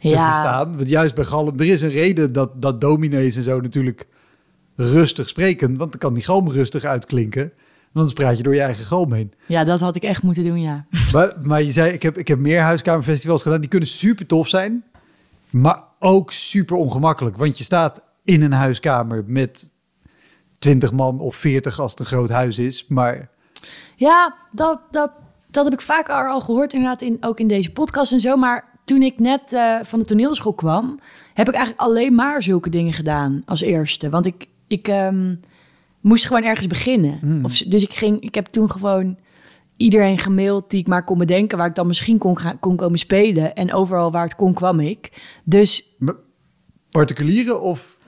te Ja, verstaan. Want juist bij galm, er is een reden dat, dat dominees en zo natuurlijk rustig spreken. Want dan kan die galm rustig uitklinken. En anders praat je door je eigen galm heen. ja, dat had ik echt moeten doen, ja. Maar, maar je zei, ik heb, ik heb meer huiskamerfestivals gedaan. Die kunnen super tof zijn. Maar ook super ongemakkelijk. Want je staat in een huiskamer met 20 man of 40 als het een groot huis is. Maar Ja, dat, dat, dat heb ik vaker al gehoord, inderdaad, in, ook in deze podcast en zo. Maar toen ik net eh, van de toneelschool kwam, heb ik eigenlijk alleen maar zulke dingen gedaan als eerste. Want ik, ik ehm, moest gewoon ergens beginnen. Hmm. Of, dus ik, ging, ik heb toen gewoon iedereen gemaild die ik maar kon bedenken, waar ik dan misschien kon, gaan, kon komen spelen. En overal waar het kon, kwam ik. Dus particulieren of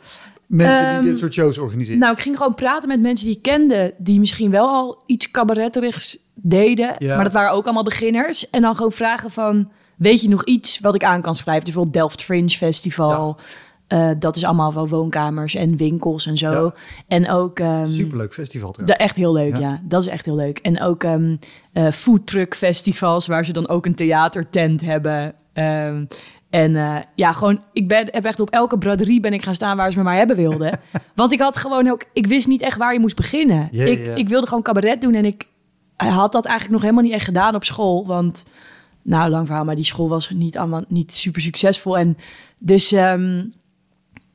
mensen Ehm, die dit soort shows organiseren? Nou, ik ging gewoon praten met mensen die ik kende, die misschien wel al iets cabaretterigs deden. Ja. Maar dat waren ook allemaal beginners. En dan gewoon vragen van, weet je nog iets wat ik aan kan schrijven? Dus bijvoorbeeld Delft Fringe Festival. Eh, dat is allemaal van woonkamers en winkels en zo. Ja. En ook... ehm, Superleuk festival trouwens. echt heel leuk, Ja. ja. Dat is echt heel leuk. En ook ehm eh, foodtruck festivals, waar ze dan ook een theatertent hebben. Ehm, en eh, ja, gewoon, ik ben, heb echt op elke braderie ben ik gaan staan waar ze me maar hebben wilden. Want ik had gewoon ook, ik wist niet echt waar je moest beginnen. Ik, ik wilde gewoon cabaret doen en ik had dat eigenlijk nog helemaal niet echt gedaan op school. Want, nou, lang verhaal, maar die school was niet, allemaal, niet super succesvol. En dus ehm,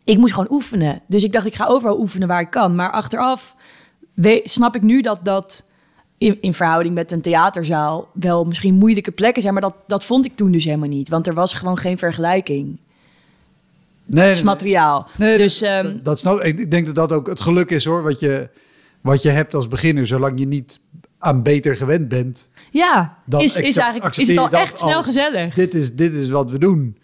ik moest gewoon oefenen. Dus ik dacht, ik ga overal oefenen waar ik kan. Maar achteraf we- snap ik nu dat dat in, in verhouding met een theaterzaal wel misschien moeilijke plekken zijn. Maar dat, dat vond ik toen dus helemaal niet. Want er was gewoon geen vergelijking. nee, is materiaal. nee, dus dat, ehm, dat, dat snap ik. Ik denk dat dat ook het geluk is hoor. Wat je, wat je hebt als beginner. Zolang je niet aan beter gewend bent. ja, dan is, is eigenlijk is het al echt snel gezellig. Dit is, dit is wat we doen.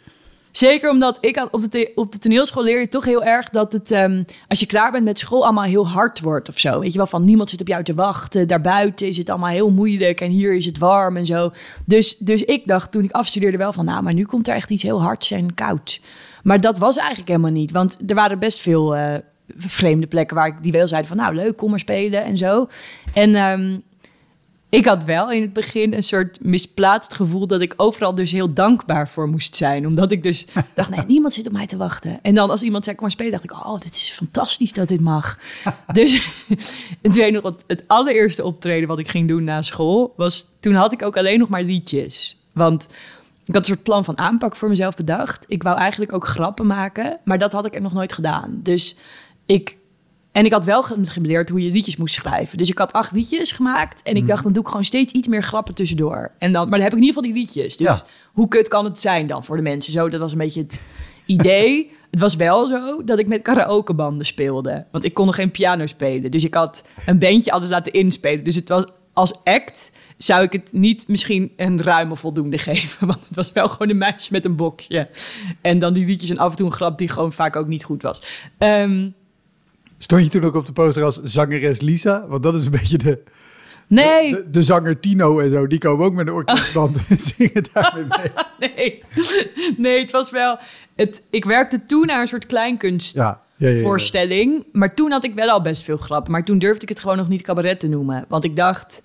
Zeker omdat ik op, de op de toneelschool leer je toch heel erg dat het, ehm, als je klaar bent met school, allemaal heel hard wordt of zo. Weet je wel, van niemand zit op jou te wachten. Daarbuiten is het allemaal heel moeilijk en hier is het warm en zo. Dus, dus ik dacht toen ik afstudeerde wel van, nou, maar nu komt er echt iets heel hards en koud. Maar dat was eigenlijk helemaal niet, want er waren best veel eh, vreemde plekken waar ik die wel zeiden van, nou, leuk, kom maar spelen en zo. En ehm, ik had wel in het begin een soort misplaatst gevoel dat ik overal dus heel dankbaar voor moest zijn. Omdat ik dus dacht, nee, niemand zit op mij te wachten. En dan als iemand zei, kom maar spelen, dacht ik, oh, dit is fantastisch dat dit mag. dus en toen nog het allereerste optreden wat ik ging doen na school, was toen had ik ook alleen nog maar liedjes. Want ik had een soort plan van aanpak voor mezelf bedacht. Ik wou eigenlijk ook grappen maken, maar dat had ik nog nooit gedaan. Dus ik en ik had wel ge- geleerd hoe je liedjes moest schrijven. Dus ik had acht liedjes gemaakt. En ik dacht, dan doe ik gewoon steeds iets meer grappen tussendoor. En dan, maar dan heb ik in ieder geval die liedjes. Dus Ja. hoe kut kan het zijn dan voor de mensen? Zo, dat was een beetje het idee. het was wel zo dat ik met karaokebanden speelde. Want ik kon nog geen piano spelen. Dus ik had een bandje alles laten inspelen. Dus het was als act zou ik het niet misschien een ruime voldoende geven. Want het was wel gewoon een meisje met een boxje. En dan die liedjes en af en toe een grap die gewoon vaak ook niet goed was. Ehm, Stond je toen ook op de poster als zangeres Lisa? Want dat is een beetje de, nee, de, de zanger Tino en zo. Die komen ook met een orkestband en zingen daarmee mee. nee. nee, het was wel... Het, ik werkte toen naar een soort kleinkunstvoorstelling. Ja, ja, ja, ja. Maar toen had ik wel al best veel grappen. Maar toen durfde ik het gewoon nog niet cabaret te noemen. Want ik dacht...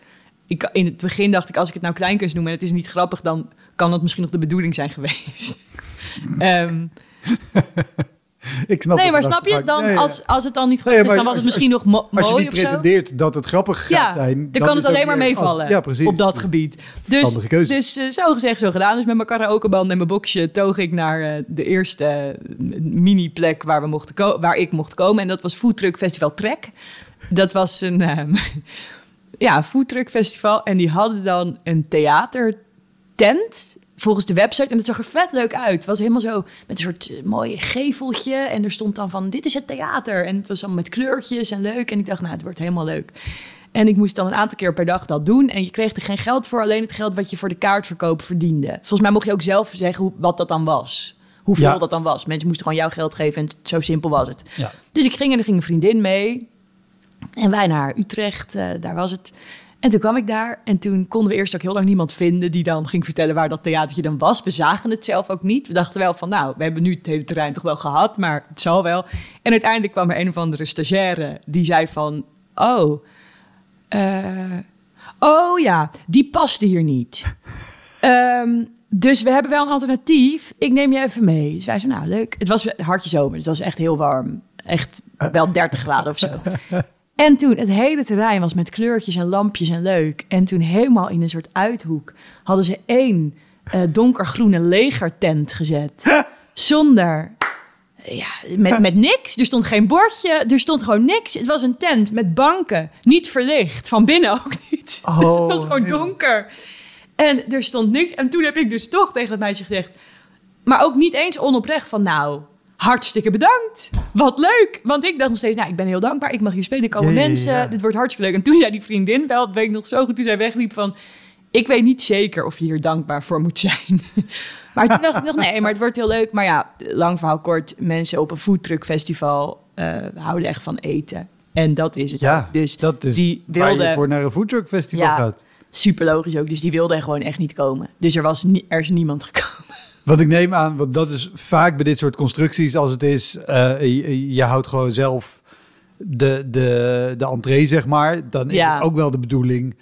Ik, in het begin dacht ik, als ik het nou kleinkunst noem en het is niet grappig... dan kan dat misschien nog de bedoeling zijn geweest. Ehm, Ik snap nee, maar snap je? Dan. Als, als het dan niet Nee, grappig maar is, dan was het misschien nog mo- Als je mooi niet zo. pretendeert dat het grappig gaat Ja, zijn... dan, dan kan het alleen maar als- meevallen Ja, precies. op dat gebied. Dus, dus eh, zo gezegd, zo gedaan. Dus met mijn karaokeband en mijn boxje toog ik naar eh, de eerste eh, mini-plek waar, we mochten waar ik mocht komen. En dat was Food Truck Festival Trek. Dat was een ehm, ja, Food Truck Festival. En die hadden dan een theatertent volgens de website. En het zag er vet leuk uit. Het was helemaal zo met een soort eh, mooi geveltje. En er stond dan van, dit is het theater. En het was allemaal met kleurtjes en leuk. En ik dacht, nou, het wordt helemaal leuk. En ik moest dan een aantal keer per dag dat doen. En je kreeg er geen geld voor, alleen het geld wat je voor de kaartverkoop verdiende. Volgens mij mocht je ook zelf zeggen hoe, wat dat dan was. Hoeveel Ja. dat dan was. Mensen moesten gewoon jouw geld geven en zo simpel was het. Ja. Dus ik ging en er ging een vriendin mee. En wij naar Utrecht, eh, daar was het. En toen kwam ik daar en toen konden we eerst ook heel lang niemand vinden die dan ging vertellen waar dat theatertje dan was. We zagen het zelf ook niet. We dachten wel van, nou, we hebben nu het hele terrein toch wel gehad, maar het zal wel. En uiteindelijk kwam er een of andere stagiaire die zei van, oh, eh, oh ja, die paste hier niet. Ehm, dus we hebben wel een alternatief. Ik neem je even mee. Dus wij zeiden, nou leuk. Het was hartje zomer, dus het was echt heel warm. Echt wel 30 graden of zo. En toen, het hele terrein was met kleurtjes en lampjes en leuk. En toen helemaal in een soort uithoek hadden ze één uh, donkergroene legertent gezet. Zonder, ja, met, met niks. Er stond geen bordje, er stond gewoon niks. Het was een tent met banken, niet verlicht. Van binnen ook niet. Oh, dus het was gewoon donker. En er stond niks. En toen heb ik dus toch tegen het meisje gezegd... maar ook niet eens onoprecht van... nou, hartstikke bedankt. Wat leuk. Want ik dacht nog steeds, nou, ik ben heel dankbaar. Ik mag hier spelen, ik komen mensen. Dit wordt hartstikke leuk. En toen zei die vriendin wel, dat weet ik nog zo goed, toen zij wegliep van... Ik weet niet zeker of je hier dankbaar voor moet zijn. maar toen dacht ik nog, nee, maar het wordt heel leuk. Maar ja, lang verhaal kort, mensen op een foodtruckfestival uh, houden echt van eten. En dat is het ja, Dus dat is die wilde, waar je voor naar een foodtruckfestival ja, gaat. Super logisch ook. Dus die wilde gewoon echt niet komen. Dus er was er is niemand gekomen. Wat ik neem aan, want dat is vaak bij dit soort constructies als het is, uh, je, je, houdt gewoon zelf de, de, de entree, zeg maar. Dan is het ook wel de bedoeling.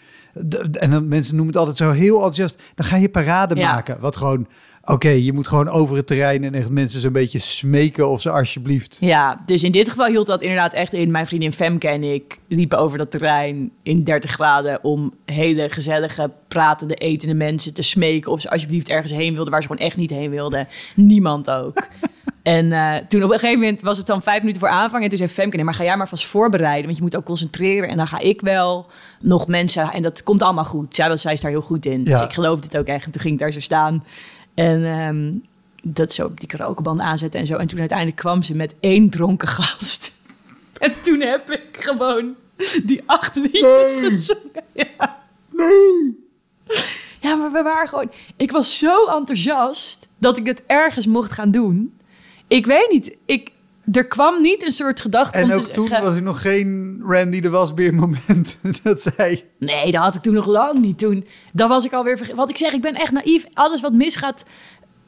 en dan mensen noemen het altijd zo heel enthousiast. Dan ga je parade maken. Wat gewoon Oké, je moet gewoon over het terrein en echt mensen zo'n beetje smeken of ze alsjeblieft. Ja, dus in dit geval hield dat inderdaad echt in. Mijn vriendin Femke en ik liepen over dat terrein in 30 graden om hele gezellige, pratende, etende mensen te smeken of ze alsjeblieft ergens heen wilden waar ze gewoon echt niet heen wilden. Niemand ook. En uh, toen op een gegeven moment was het dan vijf minuten voor aanvang. En toen zei Femke, nee, maar ga jij maar vast voorbereiden. Want je moet ook concentreren. En dan ga ik wel nog mensen... En dat komt allemaal goed. Zij, zij is daar heel goed in. Ja. Dus ik geloofde het ook echt. En toen ging ik daar zo staan. En um, dat zo die karaokeband aanzetten en zo. En toen uiteindelijk kwam ze met één dronken gast. En toen heb ik gewoon die acht liedjes nee. gezongen. Ja. Nee. Ja, maar we waren gewoon... Ik was zo enthousiast dat ik het ergens mocht gaan doen. Ik weet niet, ik, er kwam niet een soort gedachte. En ook toen was er nog geen Randy de Wasbeer moment dat zei. Nee, dat had ik toen nog lang niet. Toen, dat was ik alweer vergeten. Wat ik zeg, ik ben echt naïef. Alles wat misgaat,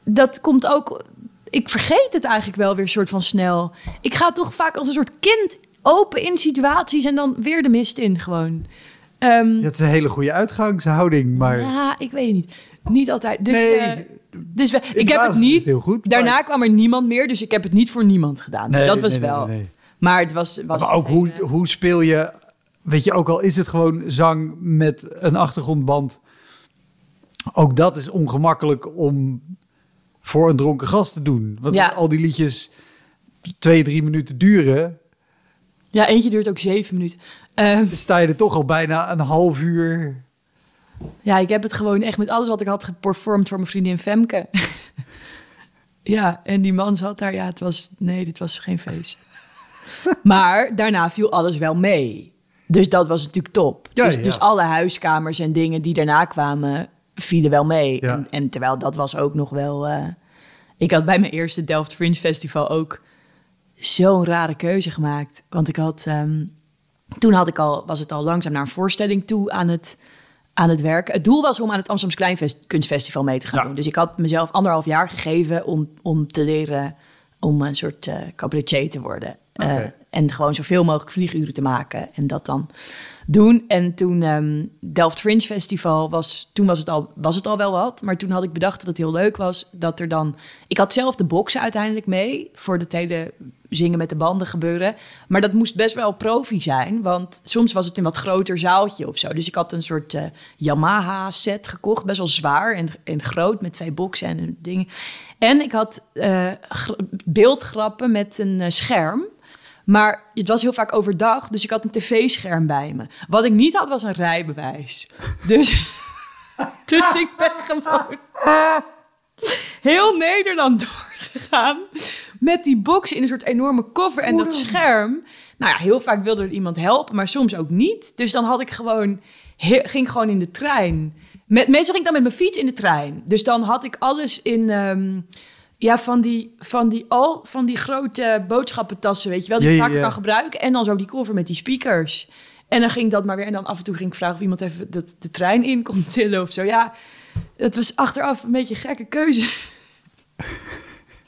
dat komt ook. Ik vergeet het eigenlijk wel weer soort van snel. Ik ga toch vaak als een soort kind open in situaties en dan weer de mist in gewoon. Um, ja, het is een hele goede uitgangshouding, maar. Ja, ik weet het niet. Niet altijd. Dus, nee. Uh, dus we, ik heb het niet. Heel goed, Daarna kwam er niemand meer, dus ik heb het niet voor niemand gedaan. Nee, dat was nee, wel. Maar het was. was maar ook hoe, hoe speel je. Weet je, ook al is het gewoon zang met een achtergrondband. Ook dat is ongemakkelijk om voor een dronken gast te doen. Want ja. al die liedjes twee, drie minuten duren. Ja, eentje duurt ook zeven minuten. Uh, sta je er toch al bijna een half uur ja, ik heb het gewoon echt met alles wat ik had geperformed voor mijn vriendin Femke. ja, en die man zat daar. Ja, het was... Nee, dit was geen feest. maar daarna viel alles wel mee. Dus dat was natuurlijk top. Ja, dus, ja. dus, alle huiskamers en dingen die daarna kwamen, vielen wel mee. En, en, terwijl dat was ook nog wel... Uh, ik had bij mijn eerste Delft Fringe Festival ook zo'n rare keuze gemaakt. Want ik had... Um, toen had ik al, was het al langzaam naar een voorstelling toe aan het aan het werk. Het doel was om aan het Amsterdamse Kleinkunstfestival mee te gaan doen. Dus ik had mezelf anderhalf jaar gegeven om, om te leren om een soort uh, cabaretier te worden. Uh, en gewoon zoveel mogelijk vlieguren te maken en dat dan doen. En toen um, Delft Fringe Festival was, toen was het, al, was het al wel wat. Maar toen had ik bedacht dat het heel leuk was dat er dan... Ik had zelf de boksen uiteindelijk mee voor het hele zingen met de banden gebeuren. Maar dat moest best wel profi zijn, want soms was het een wat groter zaaltje of zo. Dus ik had een soort uh, Yamaha set gekocht, best wel zwaar en, en groot met twee boksen en dingen. En ik had uh, beeldgrappen met een uh, scherm. Maar het was heel vaak overdag, dus ik had een tv-scherm bij me. Wat ik niet had, was een rijbewijs. Dus, dus ik ben gewoon heel Nederland doorgegaan met die box in een soort enorme koffer en dat scherm. Nou ja, heel vaak wilde er iemand helpen, maar soms ook niet. Dus dan had ik gewoon, ging gewoon in de trein. Met, meestal ging ik dan met mijn fiets in de trein. Dus dan had ik alles in... Um, ja, van die, van, die al, van die grote boodschappentassen, weet je wel, die je vaak kan gebruiken. En dan zo die koffer met die speakers. En dan ging dat maar weer. En dan af en toe ging ik vragen of iemand even de, de trein in kon tillen of zo. Ja, het was achteraf een beetje een gekke keuze.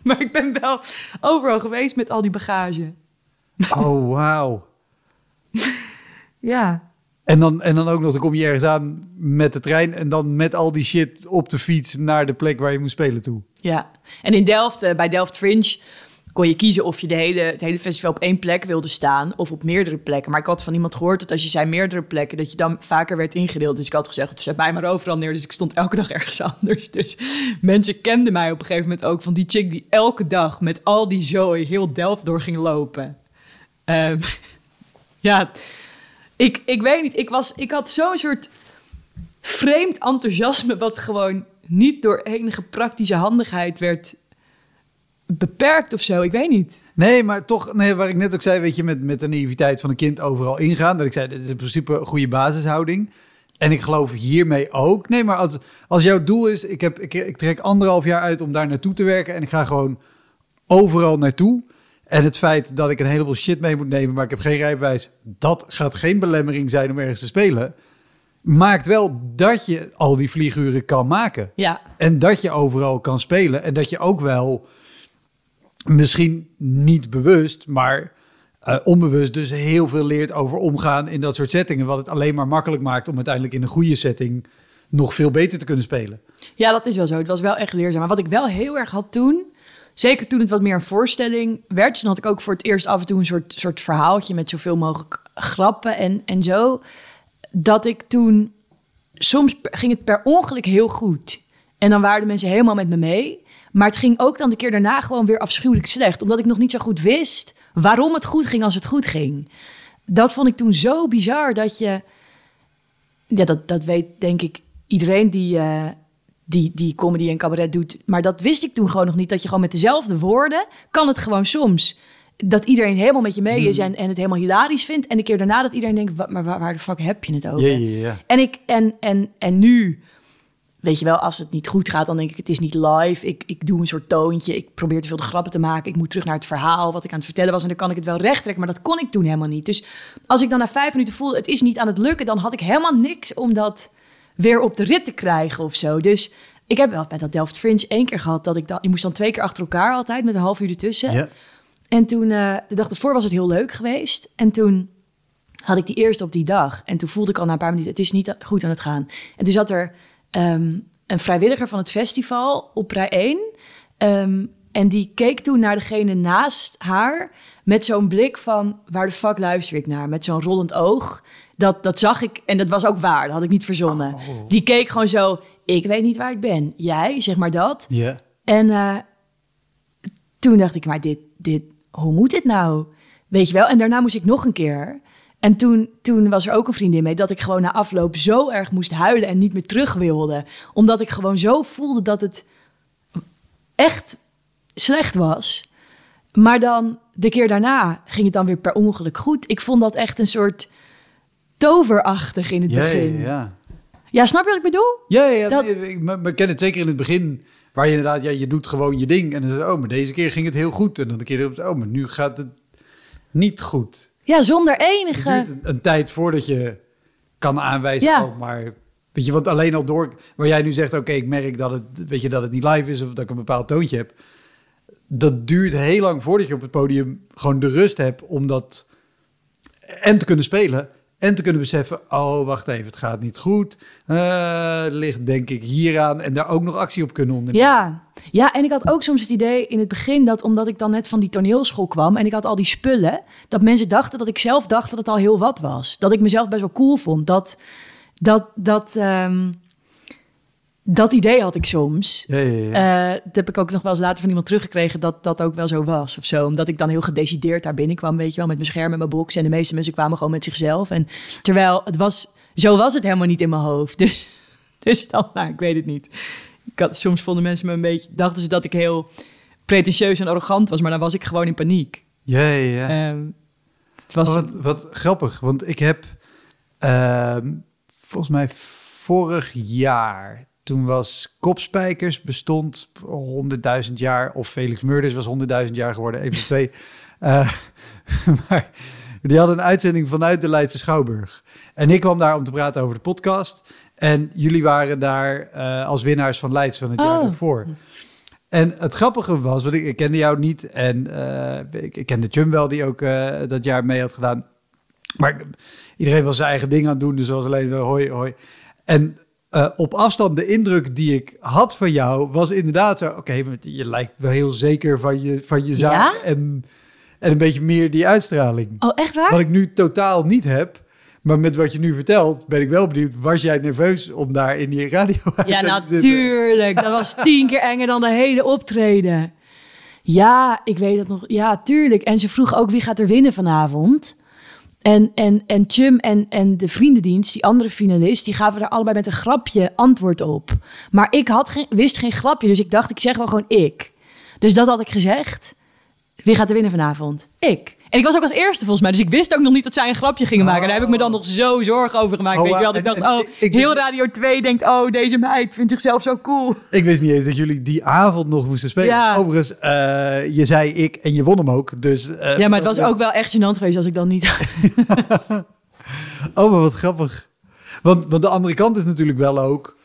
maar ik ben wel overal geweest met al die bagage. Oh, wauw. ja. En dan, en dan ook nog, dan kom je ergens aan met de trein en dan met al die shit op de fiets naar de plek waar je moet spelen toe. Ja, en in Delft, uh, bij Delft Fringe, kon je kiezen of je de hele, het hele festival op één plek wilde staan of op meerdere plekken. Maar ik had van iemand gehoord dat als je zei meerdere plekken, dat je dan vaker werd ingedeeld. Dus ik had gezegd, zet mij maar overal neer. Dus ik stond elke dag ergens anders. Dus mensen kenden mij op een gegeven moment ook van die chick die elke dag met al die zooi heel Delft door ging lopen. Um, ja, ik, ik weet niet. Ik, was, ik had zo'n soort vreemd enthousiasme, wat gewoon niet door enige praktische handigheid werd beperkt of zo. Ik weet niet. Nee, maar toch, nee, waar ik net ook zei, weet je, met, met de naïviteit van een kind overal ingaan. Dat ik zei, dit is in principe een goede basishouding. En ik geloof hiermee ook. Nee, maar als, als jouw doel is, ik, heb, ik, ik trek anderhalf jaar uit om daar naartoe te werken. En ik ga gewoon overal naartoe. En het feit dat ik een heleboel shit mee moet nemen, maar ik heb geen rijbewijs, dat gaat geen belemmering zijn om ergens te spelen. Maakt wel dat je al die vlieguren kan maken. Ja. En dat je overal kan spelen. En dat je ook wel, misschien niet bewust, maar uh, onbewust, dus heel veel leert over omgaan in dat soort settingen. Wat het alleen maar makkelijk maakt om uiteindelijk in een goede setting nog veel beter te kunnen spelen. Ja, dat is wel zo. Het was wel echt leerzaam. Maar wat ik wel heel erg had toen, Zeker toen het wat meer een voorstelling werd. Dan had ik ook voor het eerst af en toe een soort, soort verhaaltje met zoveel mogelijk grappen en, en zo. Dat ik toen. Soms ging het per ongeluk heel goed. En dan waren de mensen helemaal met me mee. Maar het ging ook dan de keer daarna gewoon weer afschuwelijk slecht. Omdat ik nog niet zo goed wist waarom het goed ging als het goed ging. Dat vond ik toen zo bizar dat je. Ja, dat, dat weet denk ik iedereen die, uh, die, die comedy en cabaret doet. Maar dat wist ik toen gewoon nog niet. Dat je gewoon met dezelfde woorden kan het gewoon soms. Dat iedereen helemaal met je mee is hmm. en, en het helemaal hilarisch vindt. En de keer daarna dat iedereen denkt, maar waar, waar de fuck heb je het over? En, ik, en, en, en nu, weet je wel, als het niet goed gaat, dan denk ik, het is niet live. Ik, ik doe een soort toontje. Ik probeer te veel de grappen te maken. Ik moet terug naar het verhaal wat ik aan het vertellen was. En dan kan ik het wel recht trekken. Maar dat kon ik toen helemaal niet. Dus als ik dan na vijf minuten voelde, het is niet aan het lukken, dan had ik helemaal niks om dat weer op de rit te krijgen of zo. Dus ik heb wel bij dat Delft Fringe één keer gehad dat ik dan... Je moest dan twee keer achter elkaar altijd met een half uur ertussen. Ja. En toen, uh, de dag ervoor was het heel leuk geweest. En toen had ik die eerste op die dag. En toen voelde ik al na een paar minuten, het is niet goed aan het gaan. En toen zat er um, een vrijwilliger van het festival op rij 1. Um, ehm, en die keek toen naar degene naast haar met zo'n blik van... waar de fuck luister ik naar? Met zo'n rollend oog. Dat, dat zag ik en dat was ook waar. Dat had ik niet verzonnen. Oh. Die keek gewoon zo, ik weet niet waar ik ben. Jij, zeg maar dat. Ja. En uh, toen dacht ik, maar dit, dit, hoe moet dit nou? Weet je wel? En daarna moest ik nog een keer. En toen, toen was er ook een vriendin mee dat ik gewoon na afloop zo erg moest huilen en niet meer terug wilde. Omdat ik gewoon zo voelde dat het echt slecht was. Maar dan de keer daarna ging het dan weer per ongeluk goed. Ik vond dat echt een soort toverachtig in het begin. Ja, ja. ja, snap je wat ik bedoel? Ja, ja, dat... ik, ken het zeker in het begin. Waar je inderdaad, ja, je doet gewoon je ding. En dan oh, maar deze keer ging het heel goed. En dan de keer oh, maar nu gaat het niet goed. Ja, zonder enige... Het duurt een, tijd voordat je kan aanwijzen, ja. oh, maar... Weet je, want alleen al door... Waar jij nu zegt, oké, ik merk dat het, weet je, dat het niet live is... of dat ik een bepaald toontje heb. Dat duurt heel lang voordat je op het podium gewoon de rust hebt... om dat en te kunnen spelen en te kunnen beseffen, oh, wacht even, het gaat niet goed. Uh, ligt denk ik hieraan. En daar ook nog actie op kunnen ondernemen. Ja. ja, en ik had ook soms het idee in het begin dat omdat ik dan net van die toneelschool kwam... en ik had al die spullen, dat mensen dachten dat ik zelf dacht dat het al heel wat was. Dat ik mezelf best wel cool vond. Dat, dat, dat, um, dat idee had ik soms. Ja, ja, ja. Uh, dat heb ik ook nog wel eens later van iemand teruggekregen dat dat ook wel zo was of zo. Omdat ik dan heel gedecideerd daar binnenkwam, weet je wel, met mijn scherm en mijn box. En de meeste mensen kwamen gewoon met zichzelf. En terwijl het was, zo was het helemaal niet in mijn hoofd. Dus, dus dan, nou, ik weet het niet. Ik had, soms vonden mensen me een beetje, dachten ze dat ik heel pretentieus en arrogant was, maar dan was ik gewoon in paniek. Ja, ja. Um, het was... wat, wat grappig, want ik heb uh, volgens mij vorig jaar toen was Kopspijkers bestond 100.000 jaar. Of Felix Murders was 100.000 jaar geworden. Even twee. Uh, maar Die hadden een uitzending vanuit de Leidse Schouwburg. En ik kwam daar om te praten over de podcast. En jullie waren daar uh, als winnaars van Leids van het jaar Oh. ervoor. En het grappige was, want ik, ik kende jou niet en eh, ik, ik kende Chum wel, die ook eh, dat jaar mee had gedaan. Maar iedereen was zijn eigen ding aan het doen, dus was alleen hoi, hoi. En eh, op afstand, de indruk die ik had van jou was inderdaad zo... Oké, je lijkt wel heel zeker van je, van je zaak Ja? en, en een beetje meer die uitstraling. Oh, echt waar? Wat ik nu totaal niet heb. Maar met wat je nu vertelt, ben ik wel benieuwd. Was jij nerveus om daar in die radio Ja, te natuurlijk. Dat was tien keer enger dan de hele optreden. Ja, ik weet het nog. Ja, tuurlijk. En ze vroeg ook wie gaat er winnen vanavond. En, en, en Chum en, en de vriendendienst, die andere finalist, die gaven er allebei met een grapje antwoord op. Maar ik had geen, wist geen grapje, dus ik dacht, ik zeg wel gewoon ik. Dus dat had ik gezegd. Wie gaat er winnen vanavond? Ik. En ik was ook als eerste volgens mij, dus ik wist ook nog niet dat zij een grapje gingen maken. Daar heb ik me dan nog zo zorgen over gemaakt. Oh, weet je wel, dat ik en dacht, oh, ik- heel Radio 2 denkt, oh, deze meid vindt zichzelf zo cool. Ik wist niet eens dat jullie die avond nog moesten spelen. Ja. Overigens, eh, je zei ik en je won hem ook. Dus, eh, Ja, maar het was ook wel echt gênant geweest als ik dan niet... Oh, maar wat grappig. Want, want de andere kant is natuurlijk wel ook...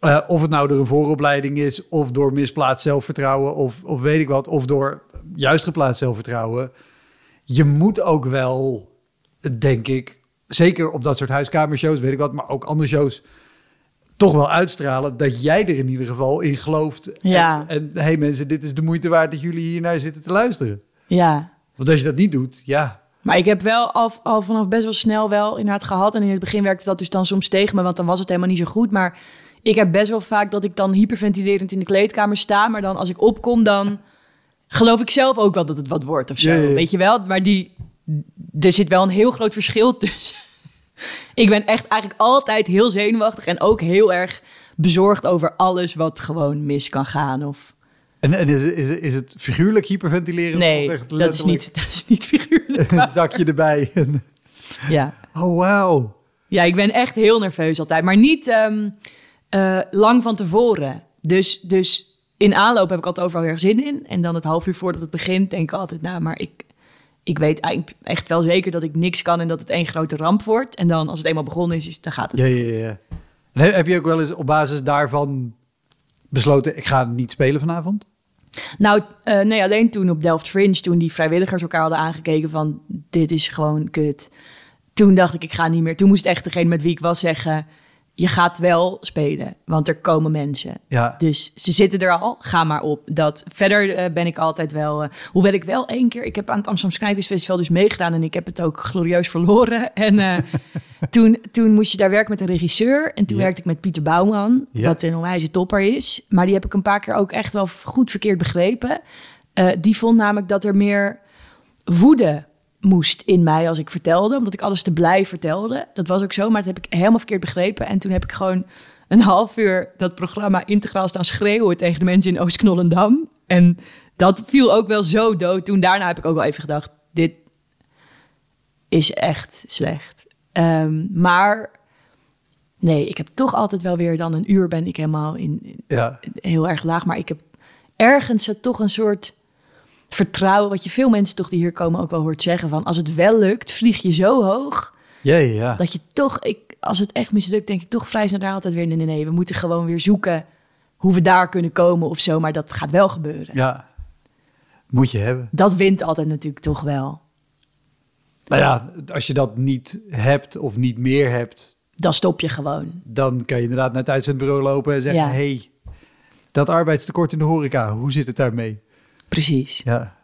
eh, of het nou door een vooropleiding is... of door misplaatst zelfvertrouwen... of, of weet ik wat... of door juist geplaatst zelfvertrouwen... je moet ook wel, denk ik... zeker op dat soort huiskamershows, weet ik wat... maar ook andere shows... toch wel uitstralen dat jij er in ieder geval in gelooft. Ja. En, en hey mensen, dit is de moeite waard dat jullie hier naar zitten te luisteren. Ja, Want als je dat niet doet, ja... maar ik heb wel al, al vanaf best wel snel wel inderdaad gehad. En in het begin werkte dat dus dan soms tegen me, want dan was het helemaal niet zo goed. Maar ik heb best wel vaak dat ik dan hyperventilerend in de kleedkamer sta. Maar dan als ik opkom, dan geloof ik zelf ook wel dat het wat wordt of zo. Weet je wel? Maar die, er zit wel een heel groot verschil tussen. ik ben echt eigenlijk altijd heel zenuwachtig en ook heel erg bezorgd over alles wat gewoon mis kan gaan. Of... En, en is, is, is het figuurlijk hyperventileren? Nee, of echt dat is, niet, dat is niet figuurlijk. een zakje erbij. En- ja. oh, wauw. Ja, ik ben echt heel nerveus altijd. Maar niet ehm, eh, lang van tevoren. Dus, dus in aanloop heb ik altijd overal weer zin in. En dan het half uur voordat het begint denk ik altijd... nou, maar ik, ik weet eigenlijk echt wel zeker dat ik niks kan... en dat het één grote ramp wordt. En dan als het eenmaal begonnen is, is dan gaat het. Ja, ja, ja. En he- heb je ook wel eens op basis daarvan besloten... ik ga niet spelen vanavond? Nou, eh, nee, alleen toen op Delft Fringe... toen die vrijwilligers elkaar hadden aangekeken van... dit is gewoon kut. Toen dacht ik, ik ga niet meer. Toen moest echt degene met wie ik was zeggen... je gaat wel spelen, want er komen mensen. Ja. Dus ze zitten er al, ga maar op. Dat. Verder eh, ben ik altijd wel... eh, hoewel ik wel één keer... Ik heb aan het Amsterdam Skywis Festival dus meegedaan... en ik heb het ook glorieus verloren. En eh, toen, toen moest je daar werken met een regisseur. En toen Ja. werkte ik met Pieter Bouwman... Ja. wat een onwijze topper is. Maar die heb ik een paar keer ook echt wel goed verkeerd begrepen. Die vond namelijk dat er meer woede moest in mij als ik vertelde, omdat ik alles te blij vertelde. Dat was ook zo, maar dat heb ik helemaal verkeerd begrepen. En toen heb ik gewoon een half uur dat programma integraal staan schreeuwen tegen de mensen in Oost-Knollendam. En dat viel ook wel zo dood. Toen daarna heb ik ook wel even gedacht, dit is echt slecht. Ehm, maar nee, ik heb toch altijd wel weer dan een uur ben ik helemaal in, in- Ja. heel erg laag. Maar ik heb ergens toch een soort vertrouwen, wat je veel mensen toch die hier komen ook wel hoort zeggen van als het wel lukt, vlieg je zo hoog Ja, dat je toch, ik, als het echt mislukt, denk ik toch vrij snel daar altijd weer nee, nee, nee, we moeten gewoon weer zoeken hoe we daar kunnen komen of zo, maar dat gaat wel gebeuren. Ja. Moet je hebben. Dat wint altijd natuurlijk toch wel. Nou ja, als je dat niet hebt of niet meer hebt... Dan stop je gewoon. dan kan je inderdaad naar het uitzendbureau lopen en zeggen... Ja. hey, dat arbeidstekort in de horeca, hoe zit het daarmee? Precies. Ja.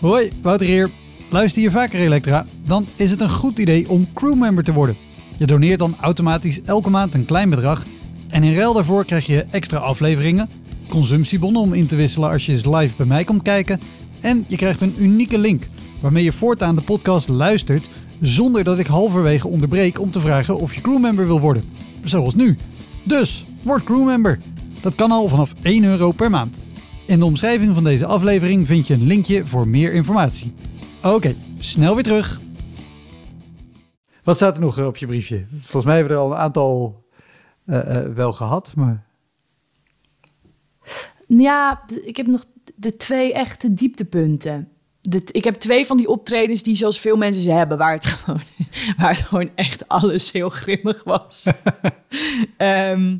Hoi, Wouter hier. Luister je vaker Elektra? Dan is het een goed idee om crewmember te worden. Je doneert dan automatisch elke maand een klein bedrag. En in ruil daarvoor krijg je extra afleveringen, consumptiebonnen om in te wisselen als je eens live bij mij komt kijken. En je krijgt een unieke link waarmee je voortaan de podcast luistert zonder dat ik halverwege onderbreek om te vragen of je crewmember wil worden. Zoals nu. Dus, word crewmember. Dat kan al vanaf 1 euro per maand. In de omschrijving van deze aflevering vind je een linkje voor meer informatie. Oké, snel weer terug. Wat staat er nog eh, op je briefje? Volgens mij hebben we er al een aantal eh, eh, wel gehad, maar... Ja, ik heb nog de twee echte dieptepunten. ik heb twee van die optredens die zoals veel mensen ze hebben, waar het gewoon, waar het gewoon echt alles heel grimmig was. Ehm,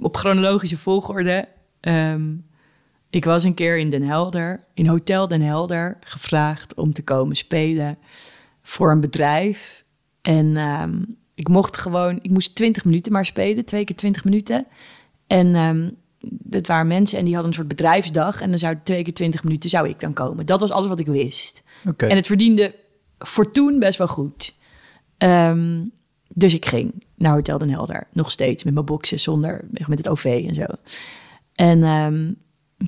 op chronologische volgorde. Ehm, ik was een keer in Den Helder, in Hotel Den Helder, gevraagd om te komen spelen voor een bedrijf. En ehm, ik mocht gewoon, ik moest 20 minuten maar spelen, twee keer 20 minuten. En um, dat waren mensen en die hadden een soort bedrijfsdag. En dan zou twee keer 20 minuten zou ik dan komen. Dat was alles wat ik wist. En het verdiende voor toen best wel goed. Ehm, dus ik ging naar Hotel Den Helder. Nog steeds met mijn boxen, zonder, met het OV en zo. En um,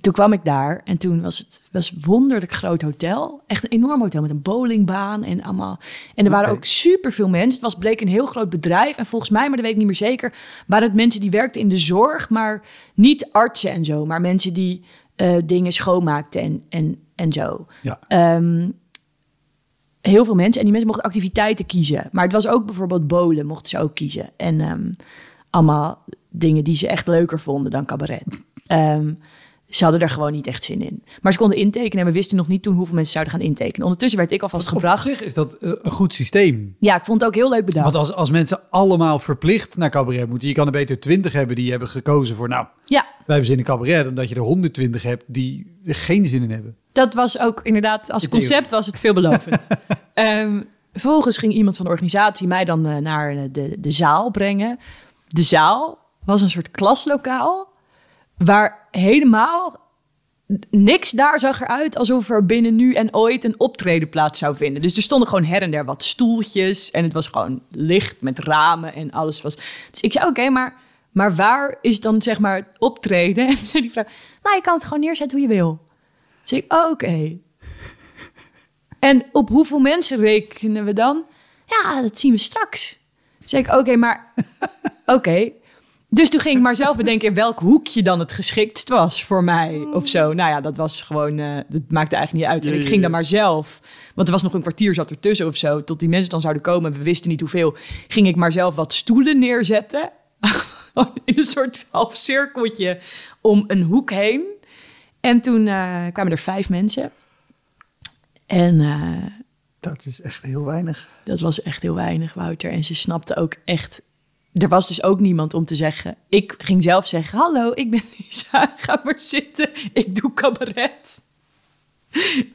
toen kwam ik daar en toen was het was een wonderlijk groot hotel. Echt een enorm hotel met een bowlingbaan en allemaal. En er waren ook superveel mensen. Het was bleek een heel groot bedrijf. En volgens mij, maar dat weet ik niet meer zeker, waren het mensen die werkten in de zorg, maar niet artsen en zo, maar mensen die uh, dingen schoonmaakten en, en, en zo. Ja. Um, heel veel mensen. En die mensen mochten activiteiten kiezen. Maar het was ook bijvoorbeeld bolen, mochten ze ook kiezen. En um, allemaal dingen die ze echt leuker vonden dan cabaret. Um, ze hadden er gewoon niet echt zin in. Maar ze konden intekenen en we wisten nog niet toen hoeveel mensen zouden gaan intekenen. Ondertussen werd ik alvast gebracht. Op zich is dat eh, een goed systeem. Ja, ik vond het ook heel leuk bedacht. Want als, als mensen allemaal verplicht naar cabaret moeten, je kan er beter 20 hebben die hebben gekozen voor, nou, ja. wij hebben zin in cabaret, dan dat je er 120 hebt die er geen zin in hebben. Dat was ook inderdaad, als concept was het veelbelovend. um, vervolgens ging iemand van de organisatie mij dan uh, naar de, de zaal brengen. De zaal was een soort klaslokaal waar helemaal niks daar zag eruit alsof er binnen nu en ooit een optreden plaats zou vinden. Dus er stonden gewoon her en der wat stoeltjes en het was gewoon licht met ramen en alles was. Dus ik zei: Oké, maar, maar waar is dan zeg maar het optreden? En zei die vrouw: Nou, je kan het gewoon neerzetten hoe je wil. Dus ik: oh, Oké. En op hoeveel mensen rekenen we dan? Ja, dat zien we straks. Zeg ik: Oké, maar oké. Dus toen ging ik maar zelf bedenken in welk hoekje dan het geschiktst was voor mij of zo. Nou ja, dat was gewoon, uh, dat maakte eigenlijk niet uit. En ik ging dan maar zelf, want er was nog een kwartier zat ertussen of zo, tot die mensen dan zouden komen. We wisten niet hoeveel. Ging ik maar zelf wat stoelen neerzetten. in een soort half cirkeltje om een hoek heen. En toen uh, kwamen er vijf mensen. En... Uh, dat is echt heel weinig. Dat was echt heel weinig, Wouter. En ze snapte ook echt er was dus ook niemand om te zeggen. Ik ging zelf zeggen: Hallo, ik ben Lisa, ga maar zitten. Ik doe cabaret.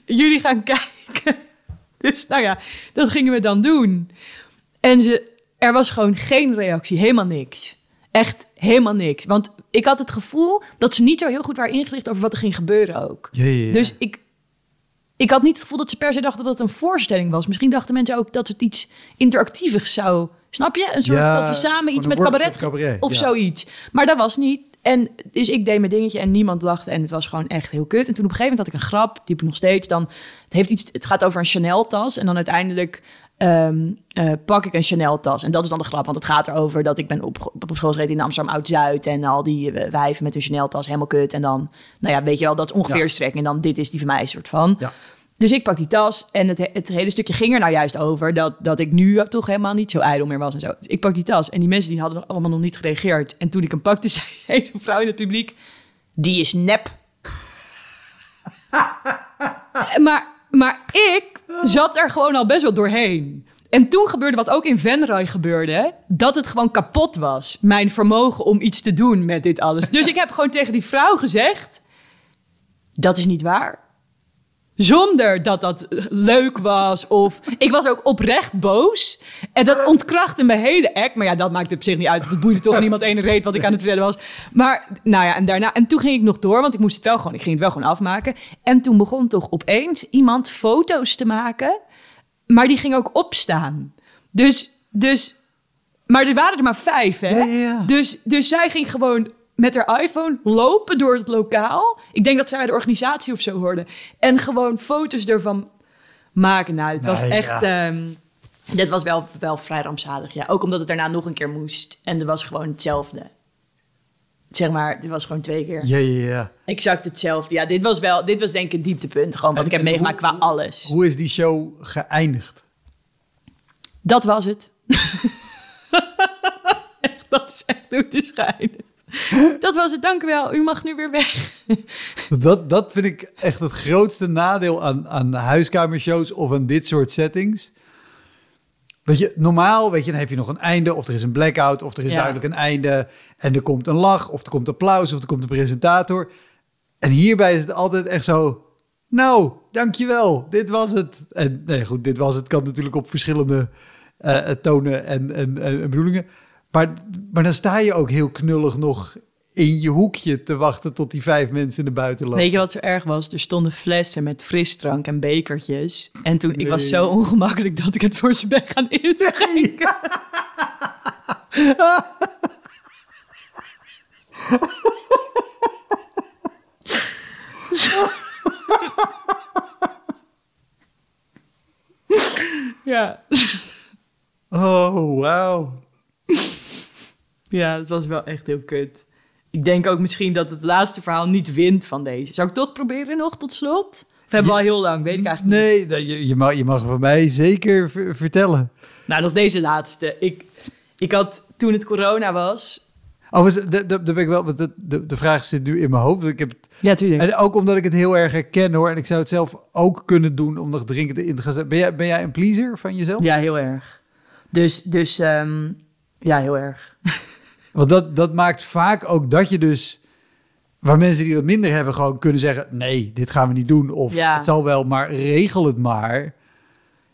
Jullie gaan kijken. Dus nou ja, dat gingen we dan doen. En ze, er was gewoon geen reactie, helemaal niks. Echt helemaal niks. Want ik had het gevoel dat ze niet zo heel goed waren ingelicht over wat er ging gebeuren ook. Ja, ja, ja. Dus ik, ik had niet het gevoel dat ze per se dachten dat het een voorstelling was. Misschien dachten mensen ook dat het iets interactiefs zou Snap je? Een soort ja, dat we samen iets met cabaret, cabaret, of zoiets. Maar dat was niet. En dus ik deed mijn dingetje en niemand lachte. En het was gewoon echt heel kut. En toen op een gegeven moment had ik een grap, die heb ik nog steeds. Dan, het, heeft iets, het gaat over een Chanel-tas. En dan uiteindelijk um, uh, pak ik een Chanel-tas. En dat is dan de grap, want het gaat erover dat ik ben op, op school gereden in Amsterdam Oud-Zuid. En al die uh, wijven met hun Chanel-tas, helemaal kut. En dan, nou ja, weet je wel, dat is ongeveer ja. strekking. En dan dit is die van mij soort van. Ja. Dus ik pak die tas en het, het hele stukje ging er nou juist over dat, dat ik nu toch helemaal niet zo ijdel meer was en zo. Dus ik pak die tas en die mensen die hadden nog allemaal nog niet gereageerd. En toen ik hem pakte, zei een vrouw in het publiek, die is nep. maar, maar ik zat er gewoon al best wel doorheen. En toen gebeurde wat ook in Venray gebeurde, dat het gewoon kapot was. Mijn vermogen om iets te doen met dit alles. Dus ik heb gewoon tegen die vrouw gezegd, dat is niet waar. Zonder dat dat leuk was. Of ik was ook oprecht boos. En dat ontkrachtte mijn hele act. Maar ja, dat maakte op zich niet uit. Het boeide toch niemand ene reet wat ik aan het vertellen was. Maar nou ja, en daarna. En toen ging ik nog door, want ik moest het wel gewoon. Ik ging het wel gewoon afmaken. En toen begon toch opeens iemand foto's te maken. Maar die ging ook opstaan. Dus, dus. Maar er waren er maar vijf, hè? Ja, ja, ja. Dus, dus zij ging gewoon met haar iPhone lopen door het lokaal. Ik denk dat zij bij de organisatie of zo hoorde. En gewoon foto's ervan maken. Nou, het was echt... Ja. Um, dit was wel, wel vrij rampzalig, ja. Ook omdat het daarna nog een keer moest. En er was gewoon hetzelfde. Zeg maar, dit was gewoon twee keer. Ja, ja, ja. Exact hetzelfde. Ja, dit was wel... Dit was denk ik het dieptepunt. Gewoon wat en, ik heb meegemaakt qua alles. Hoe is die show geëindigd? Dat was het. dat is echt hoe het is geëindigd. Dat was het, dank u wel. U mag nu weer weg. Dat, dat vind ik echt het grootste nadeel aan, aan huiskamershows of aan dit soort settings. Dat je normaal, weet je, dan heb je nog een einde, of er is een blackout, of er is Ja. duidelijk een einde. En er komt een lach, of er komt applaus, of er komt een presentator. En hierbij is het altijd echt zo. Nou, dankjewel, dit was het. En nee, goed, dit was het. Kan natuurlijk op verschillende eh, tonen en, en, en, en bedoelingen. Maar, maar dan sta je ook heel knullig nog in je hoekje te wachten tot die vijf mensen naar buiten lopen. Weet je wat zo erg was? Er stonden flessen met frisdrank en bekertjes. En toen, ik was zo ongemakkelijk dat ik het voor ze ben gaan inschenken. ja. Oh, wauw. Ja, het was wel echt heel kut. Ik denk ook misschien dat het laatste verhaal niet wint van deze. Zou ik toch proberen nog tot slot? Of hebben we al heel lang? Weet ik eigenlijk niet. Nee, dat- je, je, mag, je mag van mij zeker ver- vertellen. Nou, nog deze laatste. Ik, ik had toen het corona was. Oh, was het- de, de, de, ben ik wel, de, de, de vraag zit nu in mijn hoofd. Ik heb het, Ja, tuurlijk. en ook omdat ik het heel erg herken hoor. En ik zou het zelf ook kunnen doen om nog drinken in te gaan zetten. Ben jij, ben jij een pleaser van jezelf? Ja, heel erg. Dus, dus ehm, ja, heel erg. Want dat, dat maakt vaak ook dat je dus... Waar mensen die dat minder hebben gewoon kunnen zeggen... Nee, dit gaan we niet doen. Of Ja. het zal wel, maar regel het maar.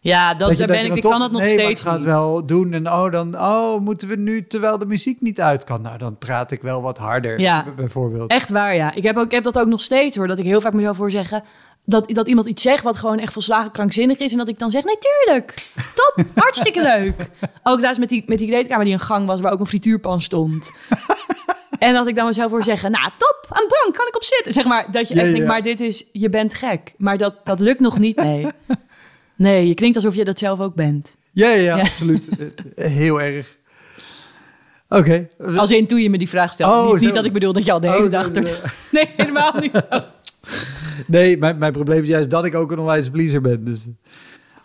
Ja, dat, je- daar ben ik. Ik kan het nog nee, maar steeds ik ga het wel doen. En oh, dan oh, moeten we nu, terwijl de muziek niet uit kan. Nou, dan praat ik wel wat harder, Ja. bijvoorbeeld. Echt waar, ja. Ik heb, ook, ik heb dat ook nog steeds hoor. Dat ik heel vaak mezelf hoor zeggen. Dat, dat iemand iets zegt wat gewoon echt volslagen krankzinnig is. En dat ik dan zeg: Nee, tuurlijk. Top. Hartstikke leuk. Ook laatst met die, met die kleedkamer die een gang was. Waar ook een frituurpan stond. En dat ik dan mezelf hoor zeggen: Nou, top. Een bank kan ik op zitten. Zeg maar dat je echt Ja, denkt: ja. Maar dit is. Je bent gek. Maar dat, dat lukt nog niet. Nee. Nee, je klinkt alsof je dat zelf ook bent. Ja, ja, ja, Ja. absoluut. Eh, Heel erg. Oké. Als in toen je me die vraag stelde. Oh, niet, dat ik bedoel dat je al de Oh, hele zo, dag... zo. Nee, helemaal niet. Nee, mijn, mijn probleem is juist dat ik ook een onwijs pleaser ben. Dus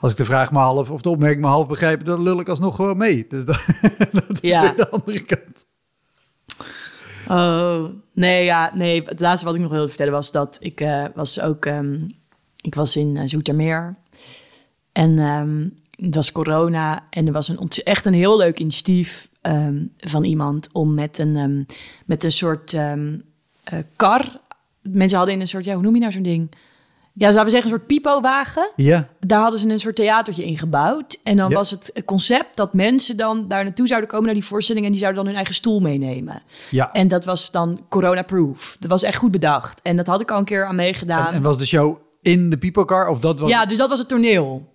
als ik de vraag maar half of de opmerking maar half begrijp, dan lul ik alsnog gewoon mee. Dus dat, dat is Ja. de andere kant. Oh, nee, ja, nee. Het laatste wat ik nog wilde vertellen was dat ik eh, was ook... ehm, ik was in eh, Zoetermeer. En ehm, het was corona. En er was een, echt een heel leuk initiatief ehm, van iemand... om met een, ehm, met een soort ehm, eh, kar... Mensen hadden in een soort... Ja, hoe noem je nou zo'n ding? Ja, zouden we zeggen een soort pipowagen. Ja, Daar hadden ze een soort theatertje in gebouwd. En dan Ja. was het concept dat mensen dan daar naartoe zouden komen... naar die voorstelling en die zouden dan hun eigen stoel meenemen. ja. En dat was dan corona-proof. Dat was echt goed bedacht. En dat had ik al een keer aan meegedaan. En, en was de show in de People Car of dat was... ja, dus dat was het toneel.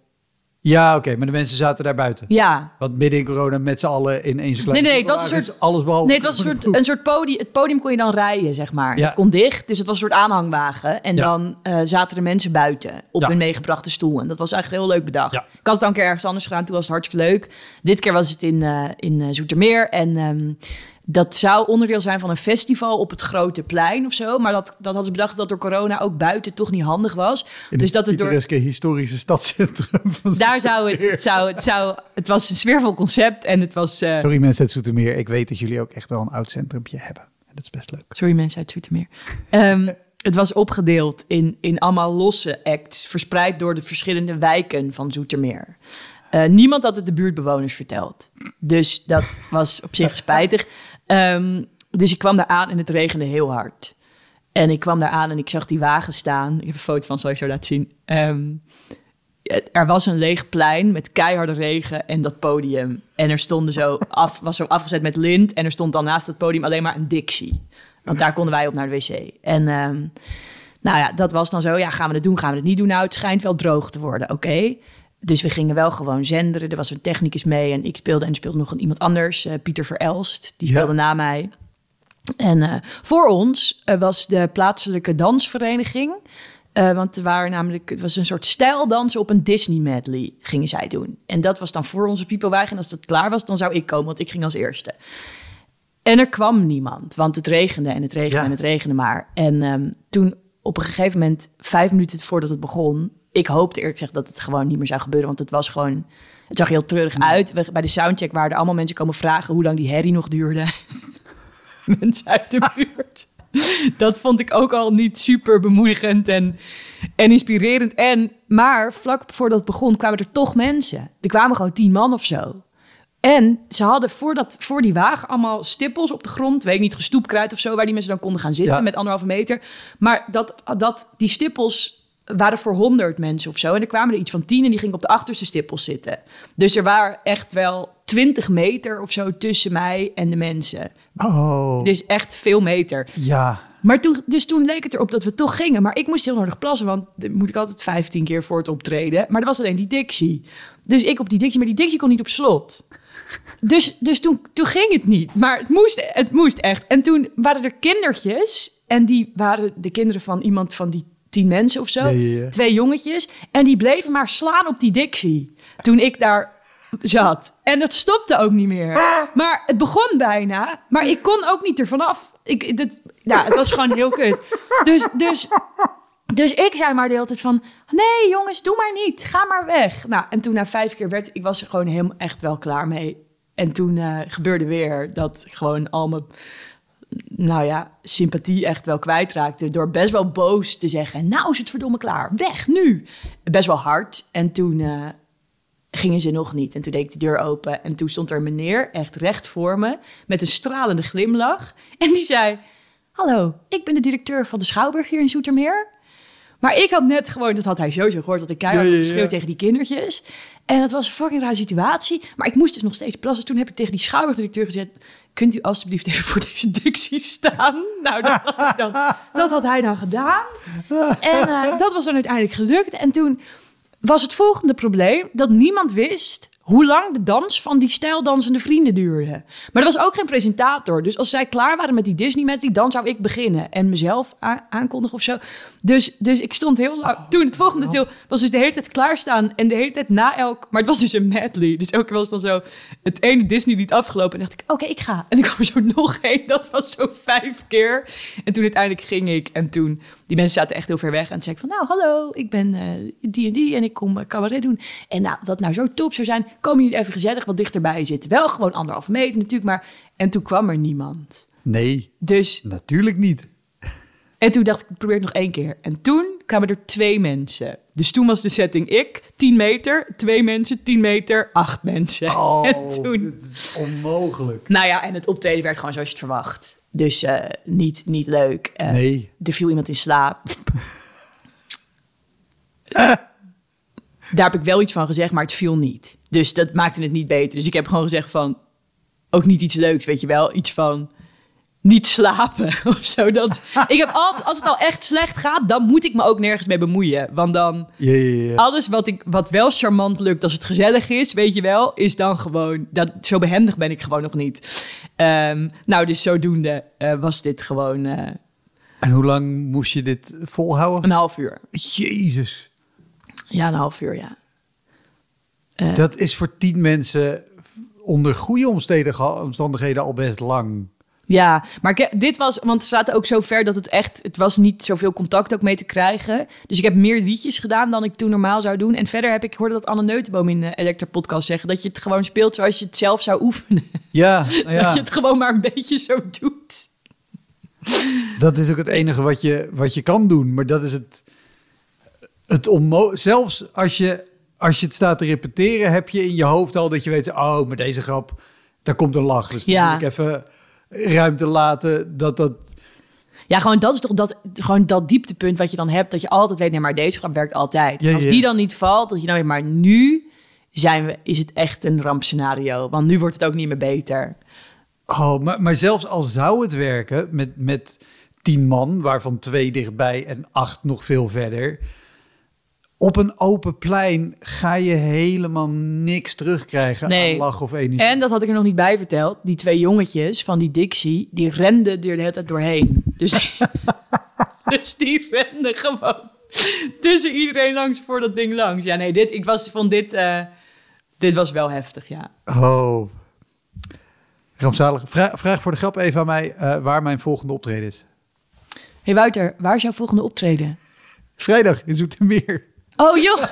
Ja, oké, maar de mensen zaten daar buiten. Ja. Want midden in corona met z'n allen in één kleine Nee, nee, het was een soort- Alles behalve... Nee, het was een soort, een soort podium. Het podium kon je dan rijden, zeg maar. Ja. Het kon dicht, dus het was een soort aanhangwagen. En Ja. dan eh, zaten de mensen buiten op Ja. hun meegebrachte stoel. En dat was eigenlijk heel leuk bedacht. Ik had het al een keer ergens anders gedaan, toen was het hartstikke leuk. Dit keer was het in, eh, in eh, Zoetermeer. En ehm, dat zou onderdeel zijn van een festival op het Grote Plein of zo. Maar dat, dat hadden ze bedacht dat door corona ook buiten toch niet handig was. In dus dat het door... historische stadscentrum van Daar zou het, het, zou, het, zou, het was een sfeervol concept en het was... eh, Sorry mensen uit Zoetermeer, ik weet dat jullie ook echt wel een oud centrumpje hebben. En dat is best leuk. Sorry mensen uit Zoetermeer. Ehm, het was opgedeeld in, in allemaal losse acts, verspreid door de verschillende wijken van Zoetermeer. Eh, niemand had het de buurtbewoners verteld. Dus dat was op zich spijtig. Ehm, dus ik kwam daar aan en het regende heel hard. En ik kwam daar aan en ik zag die wagen staan. Ik heb een foto van, zal ik zo laten zien. Ehm, er was een leeg plein met keiharde regen en dat podium. En er stonden zo af, was zo afgezet met lint. En er stond dan naast het podium alleen maar een Dixie. Want daar konden wij op naar de wc. En ehm, nou ja, dat was dan zo. Ja, gaan we het doen? Gaan we het niet doen? Nou, het schijnt wel droog te worden. Oké. Dus we gingen wel gewoon zenderen. Er was een technicus mee en ik speelde en speelde nog een, iemand anders, eh, Pieter Verelst. Die Ja. speelde na mij. En eh, voor ons eh, was de plaatselijke dansvereniging. want er waren namelijk, het was een soort stijldansen op een Disney medley, gingen zij doen. En dat was dan voor onze piepelwagen. En als dat klaar was, dan zou ik komen, want ik ging als eerste. En er kwam niemand, want het regende en het regende Ja. en het regende maar. En ehm, toen op een gegeven moment, vijf minuten voordat het begon... ik hoopte eerlijk gezegd dat het gewoon niet meer zou gebeuren... want het was gewoon... Het zag heel treurig uit. We- bij de soundcheck waren er allemaal mensen komen vragen... hoe lang die herrie nog duurde. mensen uit de buurt. Dat vond ik ook al niet super bemoedigend en, en inspirerend. En, maar vlak voordat het begon kwamen er toch mensen. Er kwamen gewoon tien man of zo. En ze hadden voor, dat, voor die wagen allemaal stippels op de grond. Weet ik niet, gestoepkruid of zo, waar die mensen dan konden gaan zitten met anderhalve meter. Maar dat, dat, die stippels waren voor honderd mensen of zo. En er kwamen er iets van tien en die gingen op de achterste stippels zitten. Dus er waren echt wel twintig meter of zo tussen mij en de mensen. Oh. Dus echt veel meter. Ja. Maar toen, dus toen leek het erop dat we toch gingen. Maar ik moest heel nodig plassen, want dan moet ik altijd 15 keer voor het optreden. Maar er was alleen die Dixie. Dus ik op die Dixie, maar die Dixie kon niet op slot. Dus, dus toen, toen ging het niet. Maar het moest, het moest echt. En toen waren er kindertjes. En die waren de kinderen van iemand van die tien mensen of zo. Twee jongetjes. En die bleven maar slaan op die Dixie. Toen ik daar zat. En dat stopte ook niet meer. Maar het begon bijna. Maar ik kon ook niet ervan af. Ik, dit, ja, het was gewoon heel kut. Dus, dus, dus ik zei maar de hele tijd van... Nee jongens, doe maar niet. Ga maar weg. Nou, en toen na vijf keer werd... Ik was er gewoon helemaal echt wel klaar mee. En toen uh, gebeurde weer dat gewoon al mijn... Nou ja, sympathie echt wel kwijtraakte. Door best wel boos te zeggen... Nou is het verdomme klaar. Weg, nu. Best wel hard. En toen... Uh, gingen ze nog niet. En toen deed ik de deur open en toen stond er een meneer echt recht voor me met een stralende glimlach. En die zei: Hallo, ik ben de directeur van de Schouwburg hier in Zoetermeer. Maar ik had net gewoon, dat had hij sowieso gehoord, dat ik keihard ja, tegen die kindertjes. En dat was een fucking rare situatie. Maar ik moest dus nog steeds plassen. Toen heb ik tegen die Schouwburg-directeur gezegd... kunt u alstublieft even voor deze dictie staan? Nou, dat had hij dan, dat had hij dan gedaan. En uh, dat was dan uiteindelijk gelukt. En toen was het volgende probleem dat niemand wist hoe lang de dans van die stijldansende vrienden duurde. Maar er was ook geen presentator. Dus als zij klaar waren met die Disney medley, dan zou ik beginnen en mezelf aankondigen of zo. Dus, dus ik stond heel lang. Toen het volgende deel was dus de hele tijd klaarstaan en de hele tijd na elk. Maar het was dus een medley. Dus elke keer was dan zo het ene Disney lied afgelopen. En dacht ik, oké, ik ga. En ik kwam er zo nog één. Dat was zo vijf keer. En toen uiteindelijk ging ik. En toen, die mensen zaten echt heel ver weg. En toen zei ik van, nou, hallo, ik ben uh, die en die. En ik kom uh, cabaret doen. En nou, wat nou zo top zou zijn, komen jullie even gezellig wat dichterbij zitten. Wel gewoon anderhalve meter natuurlijk, maar... En toen kwam er niemand. Nee, dus, natuurlijk niet. En toen dacht ik, ik probeer het nog één keer. En toen kwamen er twee mensen. Dus toen was de setting ik, 10 meter, twee mensen, 10 meter, acht mensen. Oh, en toen, is onmogelijk. Nou ja, en het optreden werd gewoon zoals je het verwacht. Dus uh, niet, niet leuk. Uh, nee. Er viel iemand in slaap. Daar heb ik wel iets van gezegd, maar het viel niet. Dus dat maakte het niet beter. Dus ik heb gewoon gezegd van... Ook niet iets leuks, weet je wel. Iets van niet slapen of zo. Dat, ik heb altijd, als het al echt slecht gaat, dan moet ik me ook nergens mee bemoeien. Want dan, ja. alles wat, ik, wat wel charmant lukt als het gezellig is, weet je wel, is dan gewoon, dat, zo behendig ben ik gewoon nog niet. Um, nou, dus zodoende uh, was dit gewoon... Uh, en hoe lang moest je dit volhouden? Een half uur. Jezus. Ja, een half uur, ja. Uh, dat is voor tien mensen onder goede omstandigheden al best lang. Ja, maar ik, dit was, want het staat ook zo ver dat het echt, het was niet zoveel contact ook mee te krijgen. Dus ik heb meer liedjes gedaan dan ik toen normaal zou doen. En verder heb ik, ik hoorde dat Anne Neutenboom in de Elektra podcast zeggen, dat je het gewoon speelt zoals je het zelf zou oefenen. Ja, nou ja. dat je het gewoon maar een beetje zo doet. Dat is ook het enige wat je, wat je kan doen. Maar dat is het, het onmo zelfs als je, als je het staat te repeteren, heb je in je hoofd al dat je weet, oh, met deze grap, daar komt een lach. Dus ja. ik even ruimte laten dat dat... Ja, gewoon dat is toch dat, gewoon dat dieptepunt wat je dan hebt, dat je altijd weet, nee, maar deze grap werkt altijd. Ja, als die dan niet valt, dat je dan weet, maar nu zijn we, is het echt een rampscenario, want nu wordt het ook niet meer beter. Oh, maar, maar zelfs al zou het werken met, met tien man, waarvan twee dichtbij en acht nog veel verder op een open plein ga je helemaal niks terugkrijgen nee. aan lach of energie. En dat had ik er nog niet bij verteld. Die twee jongetjes van die Dixie, die renden er de hele tijd doorheen. Dus die, dus die renden gewoon tussen iedereen langs voor dat ding langs. Ja, nee, dit, ik was van dit, uh, dit was wel heftig, ja. Oh, rampzalig. Vraag, vraag voor de grap even aan mij uh, waar mijn volgende optreden is. hey Wouter, waar is jouw volgende optreden? Vrijdag in Zoetermeer. Oh joh.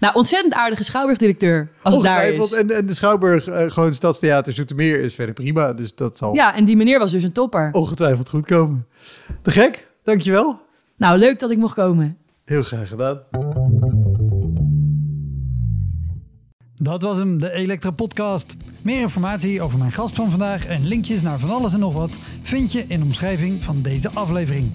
Nou, ontzettend aardige schouwburgdirecteur als het daar is. En, en de Schouwburg, uh, gewoon Stadstheater Zoetermeer, is verder prima. Dus dat zal Ja, en die meneer was dus een topper. ongetwijfeld goed komen. Te gek, dankjewel. Nou, leuk dat ik mocht komen. Heel graag gedaan. Dat was hem, de Elektra Podcast. Meer informatie over mijn gast van vandaag en linkjes naar van alles en nog wat vind je in de omschrijving van deze aflevering.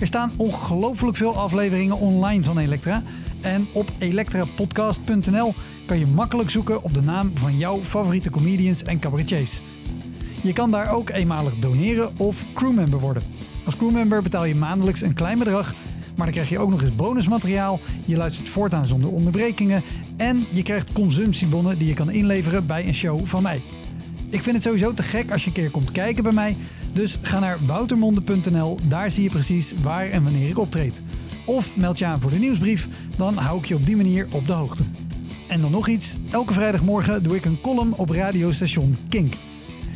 Er staan ongelooflijk veel afleveringen online van Elektra. En op elektrapodcast.nl kan je makkelijk zoeken op de naam van jouw favoriete comedians en cabaretiers. Je kan daar ook eenmalig doneren of crewmember worden. Als crewmember betaal je maandelijks een klein bedrag maar dan krijg je ook nog eens bonusmateriaal. Je luistert voortaan zonder onderbrekingen. En je krijgt consumptiebonnen die je kan inleveren bij een show van mij. Ik vind het sowieso te gek als je een keer komt kijken bij mij. Dus ga naar woutermonde.nl. Daar zie je precies waar en wanneer ik optreed. Of meld je aan voor de nieuwsbrief. Dan hou ik je op die manier op de hoogte. En dan nog iets. Elke vrijdagmorgen doe ik een column op radiostation Kink.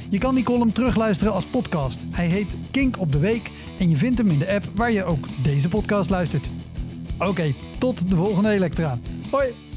Je kan die column terugluisteren als podcast. Hij heet Kink op de Week en je vindt hem in de app waar je ook deze podcast luistert. Oké, tot de volgende Elektra. Hoi!